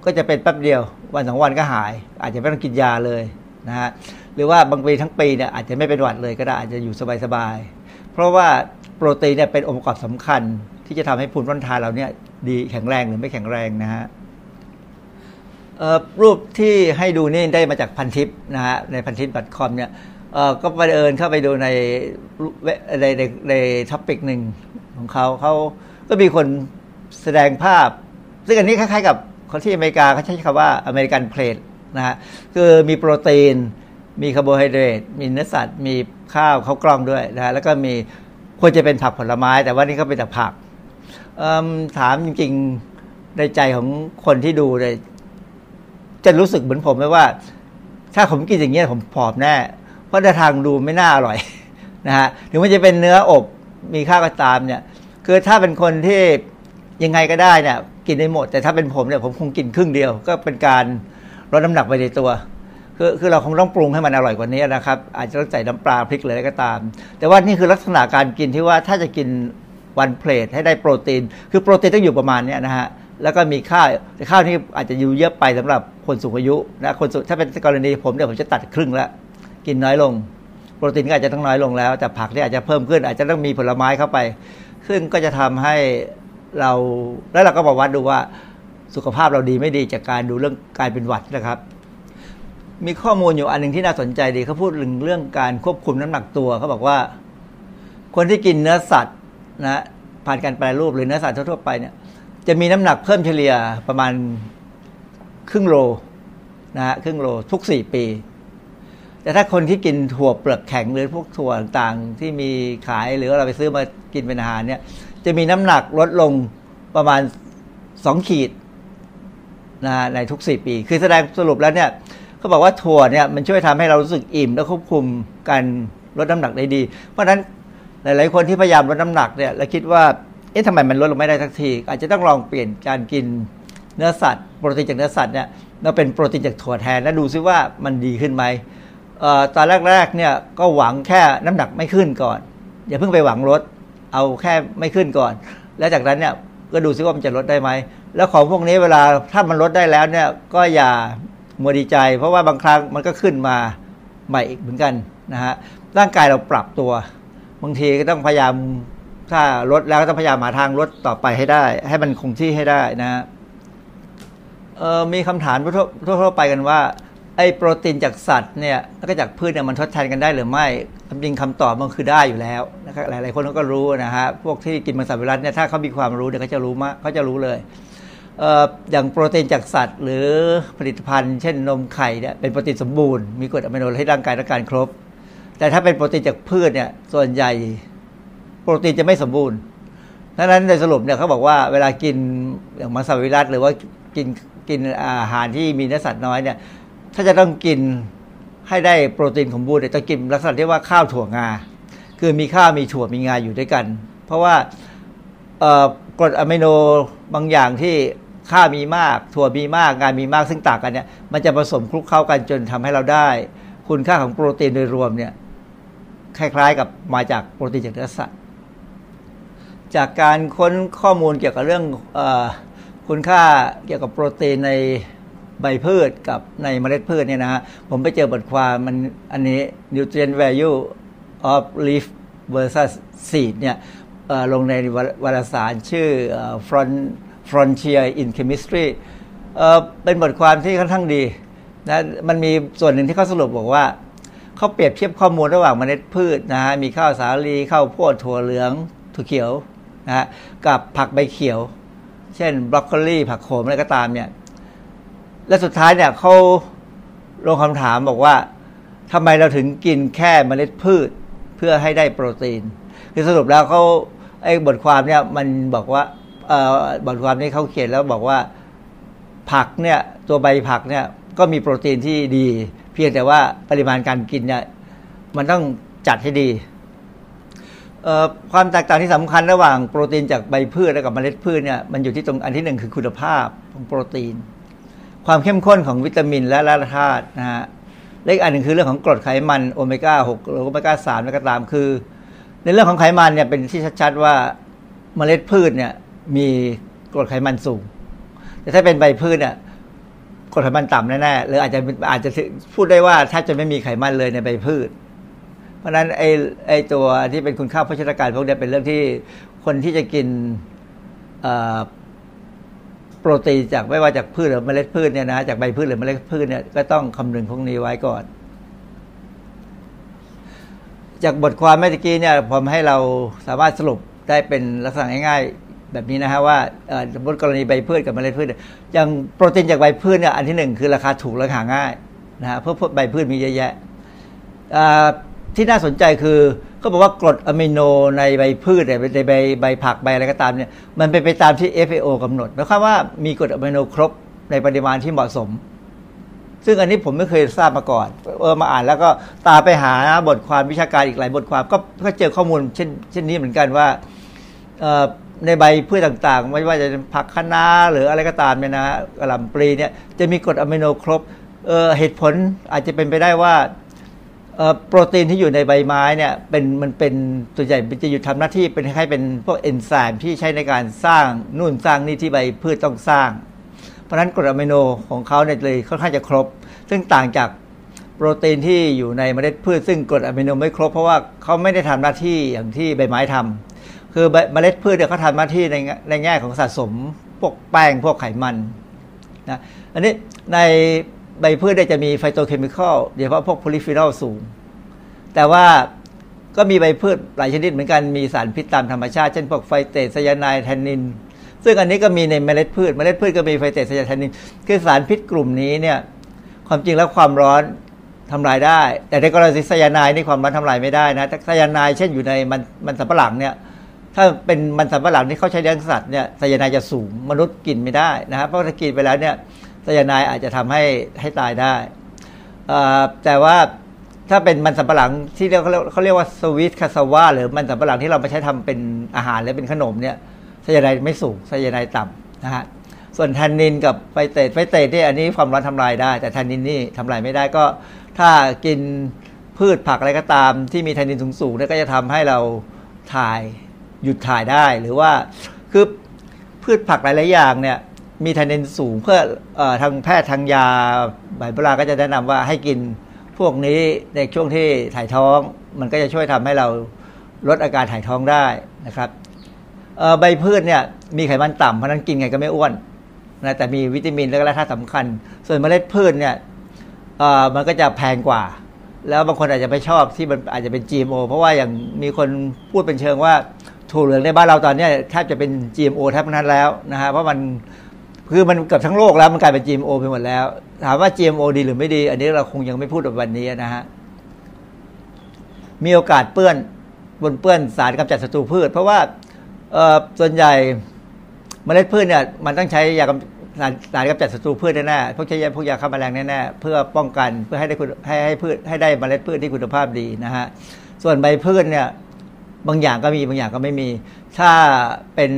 ก็จะเป็นแป๊บเดียว วันสองวันก็หาย อาจจะไม่ต้องกินยาเลยนะฮะ หรือว่าบางปีทั้งปีเนี่ยอาจจะไม่เป็นหวัดเลยก็ได้อาจจะอยู่สบายๆ เพราะว่าโปรตีนเนี่ยเป็นองค์ประกอบสำคัญที่จะทำให้ภูมิต้านทานเราเนี่ยดีแข็งแรงหรือไม่แข็งแรงนะฮะรูปที่ให้ดูนี่ได้มาจากพันทิปนะฮะในพันทิป .com เนี่ยเอ่อก็บังเอิญเข้าไปดูในในในใน topic หนึ่งของเขาเขาก็มีคนแสดงภาพ ซึ่งอันนี้คล้ายๆกับคนที่อเมริกาเขาใช้คำว่า American plate นะฮะคือมีโปรตีน มีคาร์โบไฮเดรตมีเนื้อสัตว์ มีข้าวข้าวกล้องด้วยนะฮะแล้วก็มีควรจะเป็นผักผลไม้ แต่ว่านี่ก็เป็นแต่ผักถามจริงๆในใจของคนที่ดูเลยจะรู้สึกเหมือนผมไหมว่า ถ้าผมกินอย่างเงี้ยผมผอมแน่ เพราะทางดูไม่น่าอร่อยนะฮะถึงมันจะเป็นเนื้ออบมีข้าวก็ตามเนี่ย คือถ้าเป็นคนที่ยังไงก็ได้เนี่ยกินได้หมด แต่ถ้าเป็นผมเนี่ยผมคงกินครึ่งเดียว ก็เป็นการลดน้ำหนักไปในตัว คือคือเราคงต้องปรุงให้มันอร่อยกว่านี้นะครับ อาจจะต้องใส่น้ำปลาพริกเลยอะไรก็ตาม แต่ว่านี่คือลักษณะการกินที่ว่าถ้าจะกินวันเพลทให้ได้โปรตีน คือโปรตีนต้องอยู่ประมาณนี้นะฮะแล้วก็มีข้าวแต่ข้าวนี่อาจจะอยู่เยอะไปสำหรับคนสูงอายุนะคนถ้าเป็นกรณีผมเนี่ยผมจะตัดครึ่งล้วกินน้อยลง โปรตีนก็อาจจะต้องน้อยลงแล้ว แต่ผักนี่อาจจะเพิ่มขึ้น อาจจะต้องมีผลไม้เข้าไป ซึ่งก็จะทำให้เราแล้วเราก็มาวัดดูว่าสุขภาพเราดีไม่ดีจากการดูเรื่องการเป็นหวัดนะครับ มีข้อมูลอยู่อันหนึ่งที่น่าสนใจดีเขาพูดถึงเรื่องการควบคุมน้ำหนักตัวเขาบอกว่า คนที่กินเนื้อสัตว์นะผ่านการแปรรูปหรือเนื้อสัตว์ทั่วไปเนี่ย จะมีน้ำหนักเพิ่มเฉลี่ยประมาณครึ่งโลนะฮะครึ่งโลทุกสี่ปี แต่ถ้าคนที่กินถั่วเปลือกแข็งหรือพวกถั่วต่างๆที่มีขายหรือเราไปซื้อมากินเป็นอาหารเนี่ย จะมีน้ำหนักลดลงประมาณสองขีดนะในทุกสี่ปี คือแสดงสรุปแล้วเนี่ย เขาบอกว่าถั่วเนี่ยมันช่วยทำให้เรารู้สึกอิ่ม และควบคุมการลดน้ำหนักได้ดี เพราะฉะนั้นหลาย ๆ คนที่พยายามลดน้ำหนักเนี่ยและคิดว่าเอ๊ะทำไมมันลดลงไม่ได้สักที อาจจะต้องลองเปลี่ยนการกินเนื้อสัตว์โปรตีนจากเนื้อสัตว์เนี่ยมาเป็นโปรตีนจากถั่วแทนแล้วดูซิว่ามันดีขึ้นไหมออตอนแรก ๆ เนี่ยก็หวังแค่น้ำหนักไม่ขึ้นก่อน อย่าเพิ่งไปหวังลดเอาแค่ไม่ขึ้นก่อน แล้วจากนั้นเนี่ยก็ดูซิว่ามันจะลดได้ไหมแล้วของพวกนี้เวลาถ้ามันลดได้แล้วเนี่ยก็อย่า มัวดีใจ เพราะว่าบางครั้งมันก็ขึ้นมาใหม่อีกเหมือนกันนะฮะร่างกายเราปรับตัว บางทีก็ต้องพยายามถ้าลดแล้วก็ต้องพยายามหาทางลดต่อไปให้ได้ ให้มันคงที่ให้ได้นะฮะเออมีคำถามทั่วไปกันว่าไอ้โปรตีนจากสัตว์เนี่ยแล้วก็จากพืชเนี่ยมันทดแทนกันได้หรือไม่ความจริงคำตอบมันคือได้อยู่แล้วนะครับหลาย ๆ คนก็รู้นะฮะพวกที่กินมังสวิรัตเนี่ยถ้าเขามีความรู้เนี่ยเขาจะรู้มากเขาจะรู้เลย อย่างโปรตีนจากสัตว์ หรือผลิตภัณฑ์ เช่นนมไข่เนี่ยเป็นโปรตีนสมบูรณ์มีกรดอะมิโนให้ร่างกายต้องการครบ แต่ถ้าเป็นโปรตีนจากพืชเนี่ยส่วนใหญ่โปรตีนจะไม่สมบูรณ์ดังนั้นในสรุปเนี่ยเขาบอกว่าเวลากินอย่างมังสวิรัตหรือว่ากินกินอาหารที่มีเนื้อสัตว์น้อยเนี่ยถ้าจะต้องกินให้ได้โปรตีนสมบูรณ์เนี่ยจะกินลักษณะที่ว่าข้าวถั่วงา คือมีข้าวมีถั่วมีงาอยู่ด้วยกัน เพราะว่ากรดอะมิโนบางอย่างที่ ข้าวมีมาก ถั่วมีมากงามีมากซึ่งต่างกันเนี่ย มันจะผสมคลุกเข้ากันจนทำให้เราได้ คุณค่าของโปรตีนโดยรวมเนี่ยคล้าย ๆ กับมาจากโปรตีนจากเนื้อสัตว์จากการค้นข้อมูลเกี่ยวกับเรื่องอคุณค่าเกี่ยวกับโปรตีนในใบพืชกับในเมล็ดพืชเนี่ยนะฮะผมไปเจอบทความมันอันนี้ nutrient value of leaf versus seed เนี่ยลงในวารสารชื่อเอ่อ Front Frontier in Chemistry เเป็นบทความที่ค่อนข้างดีนะมันมีส่วนหนึ่งที่เขาสรุปบอกว่า เขาเปรียบเทียบข้อมูลระหว่างเมล็ดพืชนะฮะมีข้าวสาลีข้าวโพดถั่วเหลืองถั่วเขียวนะฮะกับผักใบเขียว เช่นบรอกโคลีผักโขมอะไรก็ตามเนี่ยและสุดท้ายเนี่ยเขาลงคำถามบอกว่าทำไมเราถึงกินแค่เมล็ดพืชเพื่อให้ได้โปรตีน คือสรุปแล้วเขาไอ้บทความเนี่ยมันบอกว่า บทความนี้เขาเขียนแล้วบอกว่าผักเนี่ยตัวใบผักเนี่ยก็มีโปรตีนที่ดี เพียงแต่ว่าปริมาณการกินเนี่ยมันต้องจัดให้ดี ความแตกต่างที่สำคัญระหว่างโปรตีนจากใบพืชและกับเมล็ดพืชเนี่ยมันอยู่ที่ตรงอันที่หนึ่งคือคุณภาพของโปรตีน ความเข้มข้นของวิตามินและแร่ธาตุนะฮะและอีกอันหนึ่งคือเรื่องของกรดไขมันโอเมก้า6หรือโอเมก้า3แล้วก็ตามคือ ในเรื่องของไขมันเนี่ยเป็นที่ชัดๆว่าเมล็ดพืชเนี่ย มีกรดไขมันสูง แต่ถ้าเป็นใบพืชเนี่ยกรดไขมันต่ำแน่ๆหรืออาจจะอาจจะพูดได้ว่าถ้าจะไม่มีไขมันเลยในใบพืช เพราะนั้นไอ้ไอ้ตัวที่เป็นคุณค่าโภชนาการพวกนี้เป็นเรื่องที่คนที่จะกินโปรตีนจากไม่ว่าจากพืชหรือเมล็ดพืชเนี่ยนะจากใบพืชหรือเมล็ดพืชเนี่ยก็ต้องคำนึงพวกนี้ไว้ก่อน จากบทความเมื่อกี้เนี่ยผมให้เราสามารถสรุปได้เป็นลักษณะง่ายๆ แบบนี้นะฮะว่าสมมติกรณีใบพืชกับเมล็ดพืชอย่างโปรตีนจากใบพืชเนี่ยอันที่หนึ่งคือราคาถูกและหาง่ายนะฮะเพราะพวกใบพืชมีเยอะแยะที่น่าสนใจคือเขาบอกว่ากรดอะมิโนในใบพืชเนี่ยในใบใบผักใบอะไรก็ตามเนี่ยมันเป็นไปตามที่ FAO กำหนดหมายความว่ามีกรดอะมิโนครบในปริมาณที่เหมาะสม ซึ่งอันนี้ผมไม่เคยทราบมาก่อน เออมาอ่านแล้วก็ตาไปหาบทความวิชาการอีกหลายบทความ ก็ก็เจอข้อมูลเช่นเช่นนี้เหมือนกันว่า ในใบพืชต่างๆ ไม่ว่าจะเป็นผักคะน้าหรืออะไรก็ตามเนี่ยนะกระหล่ำปลีเนี่ยจะมีกรดอะมิโนครบเเหตุผลอาจจะเป็นไปได้ว่าโปรตีนที่อยู่ในใบไม้เนี่ยเป็นมันเป็นตัวใหญ่จะอยู่ทำหน้าที่เป็นคล้ายๆเป็นพวกเอนไซม์ที่ใช้ในการสร้างนู่นสร้างนี่ที่ใบพืชต้องสร้าง เพราะฉะนั้นกรดอะมิโนของเขาเนี่ยเลยค่อนข้างจะครบ ซึ่งต่างจากโปรตีนที่อยู่ในเมล็ดพืช ซึ่งกรดอะมิโนไม่ครบเพราะว่าเขาไม่ได้ทำหน้าที่อย่างที่ใบไม้ทำ คือเมล็ดพืชเนี่ยเขาทำหน้าที่ในแง่ในแง่ของสะสมพวกแป้งพวกไขมันนะอันนี้ในใบพืชเนี่ยจะมี phytochemical โดยเฉพาะพวก polyphenol สูง แต่ว่าก็มีใบพืชหลายชนิดเหมือนกันมีสารพิษตามธรรมชาติ เช่นพวก phytate ไซยาไนด์แทนนิน ซึ่งอันนี้ก็มีในเมล็ดพืช เมล็ดพืชก็มี phytate ไซยาไนด์แทนนิน คือสารพิษกลุ่มนี้เนี่ยความจริงแล้วความร้อนทำลายได้ แต่ในกรณีไซยาไนด์นี่ความร้อนทำลายไม่ได้นะไซยาไนด์เช่นอยู่ในมันมันสำปะหลังเนี่ย ถ้าเป็นมันสำปะหลังที่เขาใช้เลี้ยงสัตว์เนี่ยไซยาไนด์จะสูงมนุษย์กินไม่ได้นะครับเพราะถ้ากินไปแล้วเนี่ยไซยาไนด์อาจจะทำให้ให้ตายได้แต่ว่าถ้าเป็นมันสำปะหลังที่เรียกเขาเรียกเขาเรียกว่า sweet cassava หรือมันสำปะหลังที่เราไปใช้ทำเป็นอาหารหรือเป็นขนมเนี่ยไซยาไนด์ไม่สูงไซยาไนด์ต่ำนะฮะส่วนแทนนินกับ phytate phytate เนี่ยอันนี้ความร้อนทำลายได้ แต่แทนนินนี่ทำลายไม่ได้ก็ ถ้ากินพืชผักอะไรก็ตามที่มีแทนนินสูงๆเนี่ยก็จะทำให้เราถ่าย หยุดถ่ายได้หรือว่าคือพืชผักหลาย ๆ อย่างเนี่ยมีแทนนินสูงเพื่ออทางแพทย์ทางยาใบโบราณก็จะแนะนำว่าให้กินพวกนี้ในช่วงที่ถ่ายท้อง มันก็จะช่วยทำให้เราลดอาการถ่ายท้องได้นะครับใบพืชเนี่ยมีไขมันต่ำเพราะนั้นกินไงก็ไม่อ้วนนะแต่มีวิตามินและแร่ธาตุสำคัญ ส่วนเมล็ดพืชเนี่ยมันก็จะแพงกว่า แล้วบางคนอาจจะไม่ชอบที่มันอาจจะเป็น GMO เพราะว่าอย่างมีคนพูดเป็นเชิงว่า ถั่วเหลืองในบ้านเราตอนนี้แทบจะเป็น GMO แทบทั้งนั้นแล้วนะฮะเพราะมันคือมันเกือบทั้งโลกแล้วมันกลายเป็น GMO ไปหมดแล้ว ถามว่า GMO ดีหรือไม่ดี อันนี้เราคงยังไม่พูดในวันนี้นะฮะมีโอกาสเปื้อนบนเปื้อนสารกำจัดศัตรูพืช เพราะว่าเอ่อส่วนใหญ่เมล็ดพืชเนี่ยมันต้องใช้ยากำสารสารกำจัดศัตรูพืชแน่ๆพวกใช้ยาพวกยาฆ่าแมลงแน่ๆเพื่อป้องกันเพื่อให้ได้คุณให้ให้พืชให้ได้เมล็ดพืชที่คุณภาพดีนะฮะส่วนใบพืชเนี่ย บางอย่างก็มีบางอย่างก็ไม่มี ถ้าเป็น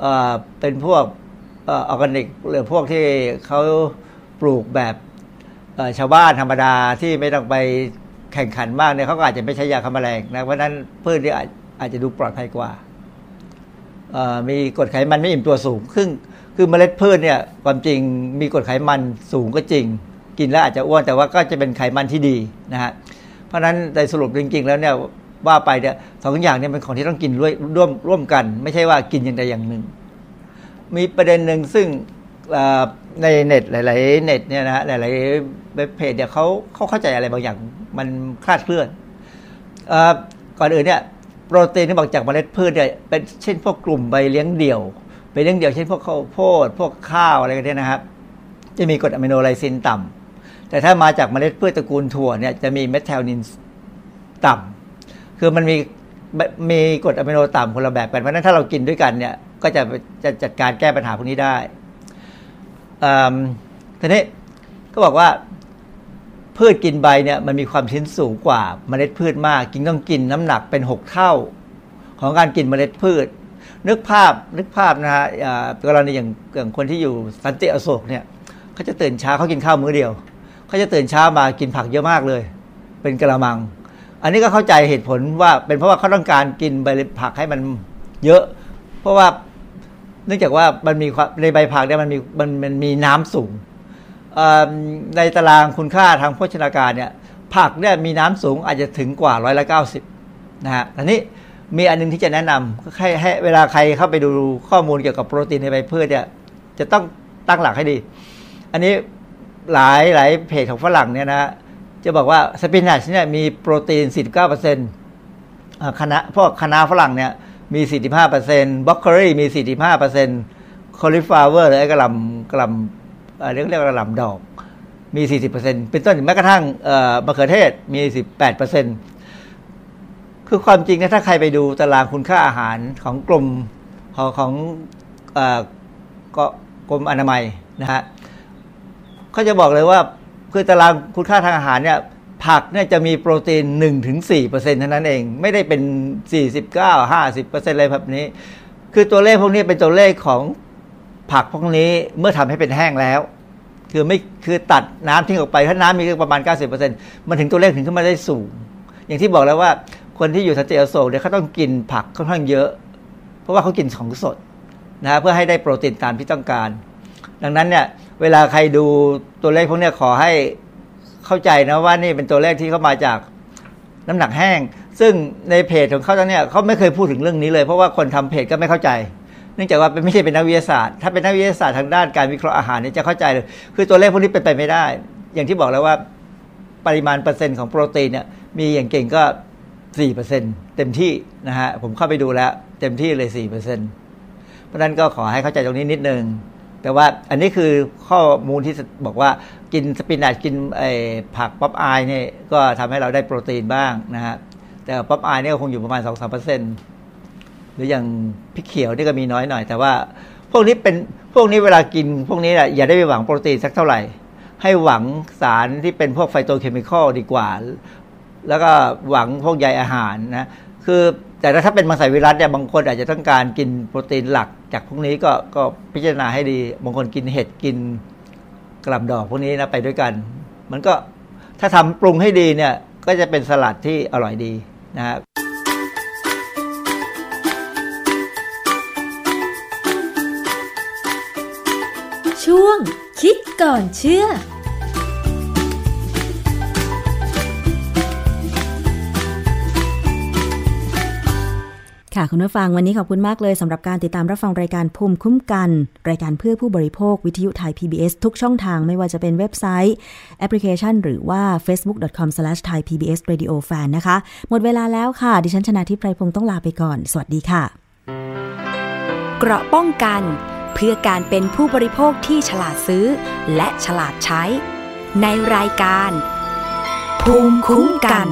เอ่อเป็นพวกออร์แกนิกหรือพวกที่เขาปลูกแบบชาวบ้านธรรมดาที่ไม่ต้องไปแข่งขันมากเนี่ยเขาก็อาจจะไม่ใช้ยาฆ่าแมลงนะเพราะนั้นพืชที่อาจจะดูปลอดภัยกว่ามีกรดไขมันไม่อิ่มตัวสูงซึ่งคือเมล็ดพืชเนี่ยความจริงมีกรดไขมันสูงก็จริง กินแล้วอาจจะอ้วนแต่ว่าก็จะเป็นไขมันที่ดีนะฮะเพราะฉะนั้นในสรุปจริง ๆ แล้วเนี่ย ว่าไปเนี่ยสองอย่างเนี่ยเป็นของที่ต้องกินร่วมร่วมร่วมกัน ไม่ใช่ว่ากินอย่างใดอย่างหนึ่ง มีประเด็นหนึ่งซึ่งในเน็ตหลาย ๆ เน็ตเนี่ยนะฮะหลายๆเว็บเพจเนี่ยเขาเขาเข้าใจอะไรบางอย่างมันคลาดเคลื่อนอก่อนอื่นเนี่ยโปรตีนที่บอกจากเมล็ดพืชเนี่ยเป็นเช่นพวกกลุ่มใบเลี้ยงเดี่ยวใบเลี้ยงเดี่ยวเช่นพวกข้าวโพดพวกข้าวอะไรกันเนี่ยนะครับ จะมีกรดอะมิโนไลซินต่ำแต่ถ้ามาจากเมล็ดพืชตระกูลถั่วเนี่ยจะมีเมทแทลนินต่ำ คือมันมีมีกรดอะมิโนต่ำคนละแบบกันเพราะฉะนั้นถ้าเรากินด้วยกันเนี่ย ก็จะจะจัดการแก้ปัญหาพวกนี้ได้ทีนี้ก็บอกว่าพืชกินใบเนี่ยมันมีความชื้นสูงกว่าเมล็ดพืชมากกินต้องกินน้ำหนักเป็นหกเท่า ของการกินเมล็ดพืช นึกภาพนึกภาพนะฮะกรณีอย่างอย่างคนที่อยู่สันติอโศกเนี่ยเขาจะตื่นเช้าเขากินข้าวมื้อเดียวเขาจะตื่นเช้ามากินผักเยอะมากเลย เป็นกระมัง อันนี้ก็เข้าใจเหตุผลว่าเป็นเพราะว่าเขาต้องการกินใบผักให้มันเยอะ เพราะว่าเนื่องจากว่ามันมีในใบผักเนี่ยมันมีมันมันมีน้ำสูงในตารางคุณค่าทางโภชนาการเนี่ยผักเนี่ยมีน้ำสูงอาจจะถึงกว่าร้อยละเก้าสิบนะฮะอันนี้มีอันหนึงที่จะแนะนำให้ให้เวลาใครเข้าไปดูข้อมูลเกี่ยวกับโปรตีนในใบพืชเนี่ยจะต้องตั้งหลักให้ดี อันนี้หลายหลายเพจของฝรั่งเนี่ยนะฮะ จะบอกว่าสปินัชเนี่ยมีโปรตีน 49%เปอร์เซ็นต์คะน้าพวกคะน้าฝรั่งเนี่ยมี 45%บล็อกเกอรี่มี 45% cauliflower หรือไอกะหล่ำกะหล่ำเอ่อเรียกเรียกว่าหล่ำดอกมี 40%เป็นต้นแม้กระทั่งเอ่อมะเขือเทศมี 18%คือความจริงนะถ้าใครไปดูตารางคุณค่าอาหารของกลุ่มของของเอ่อก็กรมอนามัยนะฮะเขาจะบอกเลยว่า คือตารางคุณค่าทางอาหารเนี่ยผักเนี่ยจะมีโปรตีน 1-4%เท่านั้นเอง ไม่ได้เป็น 49 50%อะไรแบบนี้ คือตัวเลขพวกนี้เป็นตัวเลขของผักพวกนี้เมื่อทำให้เป็นแห้งแล้ว คือไม่คือตัดน้ำทิ้งออกไป ถ้าน้ำมีประมาณ 90%มันถึงตัวเลขถึงขึ้นมาได้สูง อย่างที่บอกแล้วว่าคนที่อยู่สันติอโศกเนี่ยเขาต้องกินผักค่อนข้างเยอะ เพราะว่าเขากินของสดนะฮะเพื่อให้ได้โปรตีนตามที่ต้องการ ดังนั้นเนี่ย เวลาใครดูตัวเลขพวกนี้ขอให้เข้าใจนะว่านี่เป็นตัวเลขที่เข้ามาจากน้ำหนักแห้ง ซึ่งในเพจของเขาเนี่ยเขาไม่เคยพูดถึงเรื่องนี้เลย เพราะว่าคนทำเพจก็ไม่เข้าใจ เนื่องจากว่าเป็นไม่ใช่เป็นนักวิทยาศาสตร์ ถ้าเป็นนักวิทยาศาสตร์ทางด้านการวิเคราะห์อาหารเนี่ยจะเข้าใจเลย คือตัวเลขพวกนี้เป็นไปไม่ได้ อย่างที่บอกแล้วว่าปริมาณเปอร์เซ็นต์ของโปรตีนเนี่ยมีอย่างเก่งก็สี่เปอร์เซ็นเต็มที่นะฮะผมเข้าไปดูแล้ว เต็มที่เลยสี่เปอร์เซ็นเพราะนั้นก็ขอให้เข้าใจตรงนี้นิดนึง แต่ว่าอันนี้คือข้อมูลที่บอกว่ากิน spinach กินไอ้ผักป๊อปอายเนี่ยก็ทำให้เราได้โปรตีนบ้างนะฮะแต่ป๊อปอายเนี่ยก็คงอยู่ประมาณสองสามเปอร์เซ็นต์หรืออย่างพริกเขียวนี่ก็มีน้อยหน่อย แต่ว่าพวกนี้เป็นพวกนี้เวลากินพวกนี้แหละอย่าได้ไปหวังโปรตีนสักเท่าไหร่ ให้หวังสารที่เป็นพวก phytochemical ดีกว่า แล้วก็หวังพวกใยอาหารนะคือ แต่ถ้าเป็นมังสวิรัตเนี่ยบางคนอาจจะต้องการกินโปรตีนหลัก จากพวกนี้ก็ก็พิจารณาให้ดี บางคนกินเห็ดกินกระหลำดอกพวกนี้นะไปด้วยกัน มันก็ถ้าทำปรุงให้ดีเนี่ยก็จะเป็นสลัดที่อร่อยดีนะฮะช่วงคิดก่อนเชื่อ ค่ะคุณผู้ฟังวันนี้ขอบคุณมากเลยสำหรับการติดตามรับฟังรายการภูมิคุ้มกัน รายการเพื่อผู้บริโภควิทยุไทย PBS ทุกช่องทางไม่ว่าจะเป็นเว็บไซต์ แอปพลิเคชัน หรือว่า facebook.com/thaipbsradiofan นะคะ หมดเวลาแล้วค่ะ ดิฉันชนะทิพไพรพงศ์ต้องลาไปก่อน สวัสดีค่ะ เกราะป้องกัน เพื่อการเป็นผู้บริโภคที่ฉลาดซื้อ และฉลาดใช้ ในรายการ ภูมิคุ้มกัน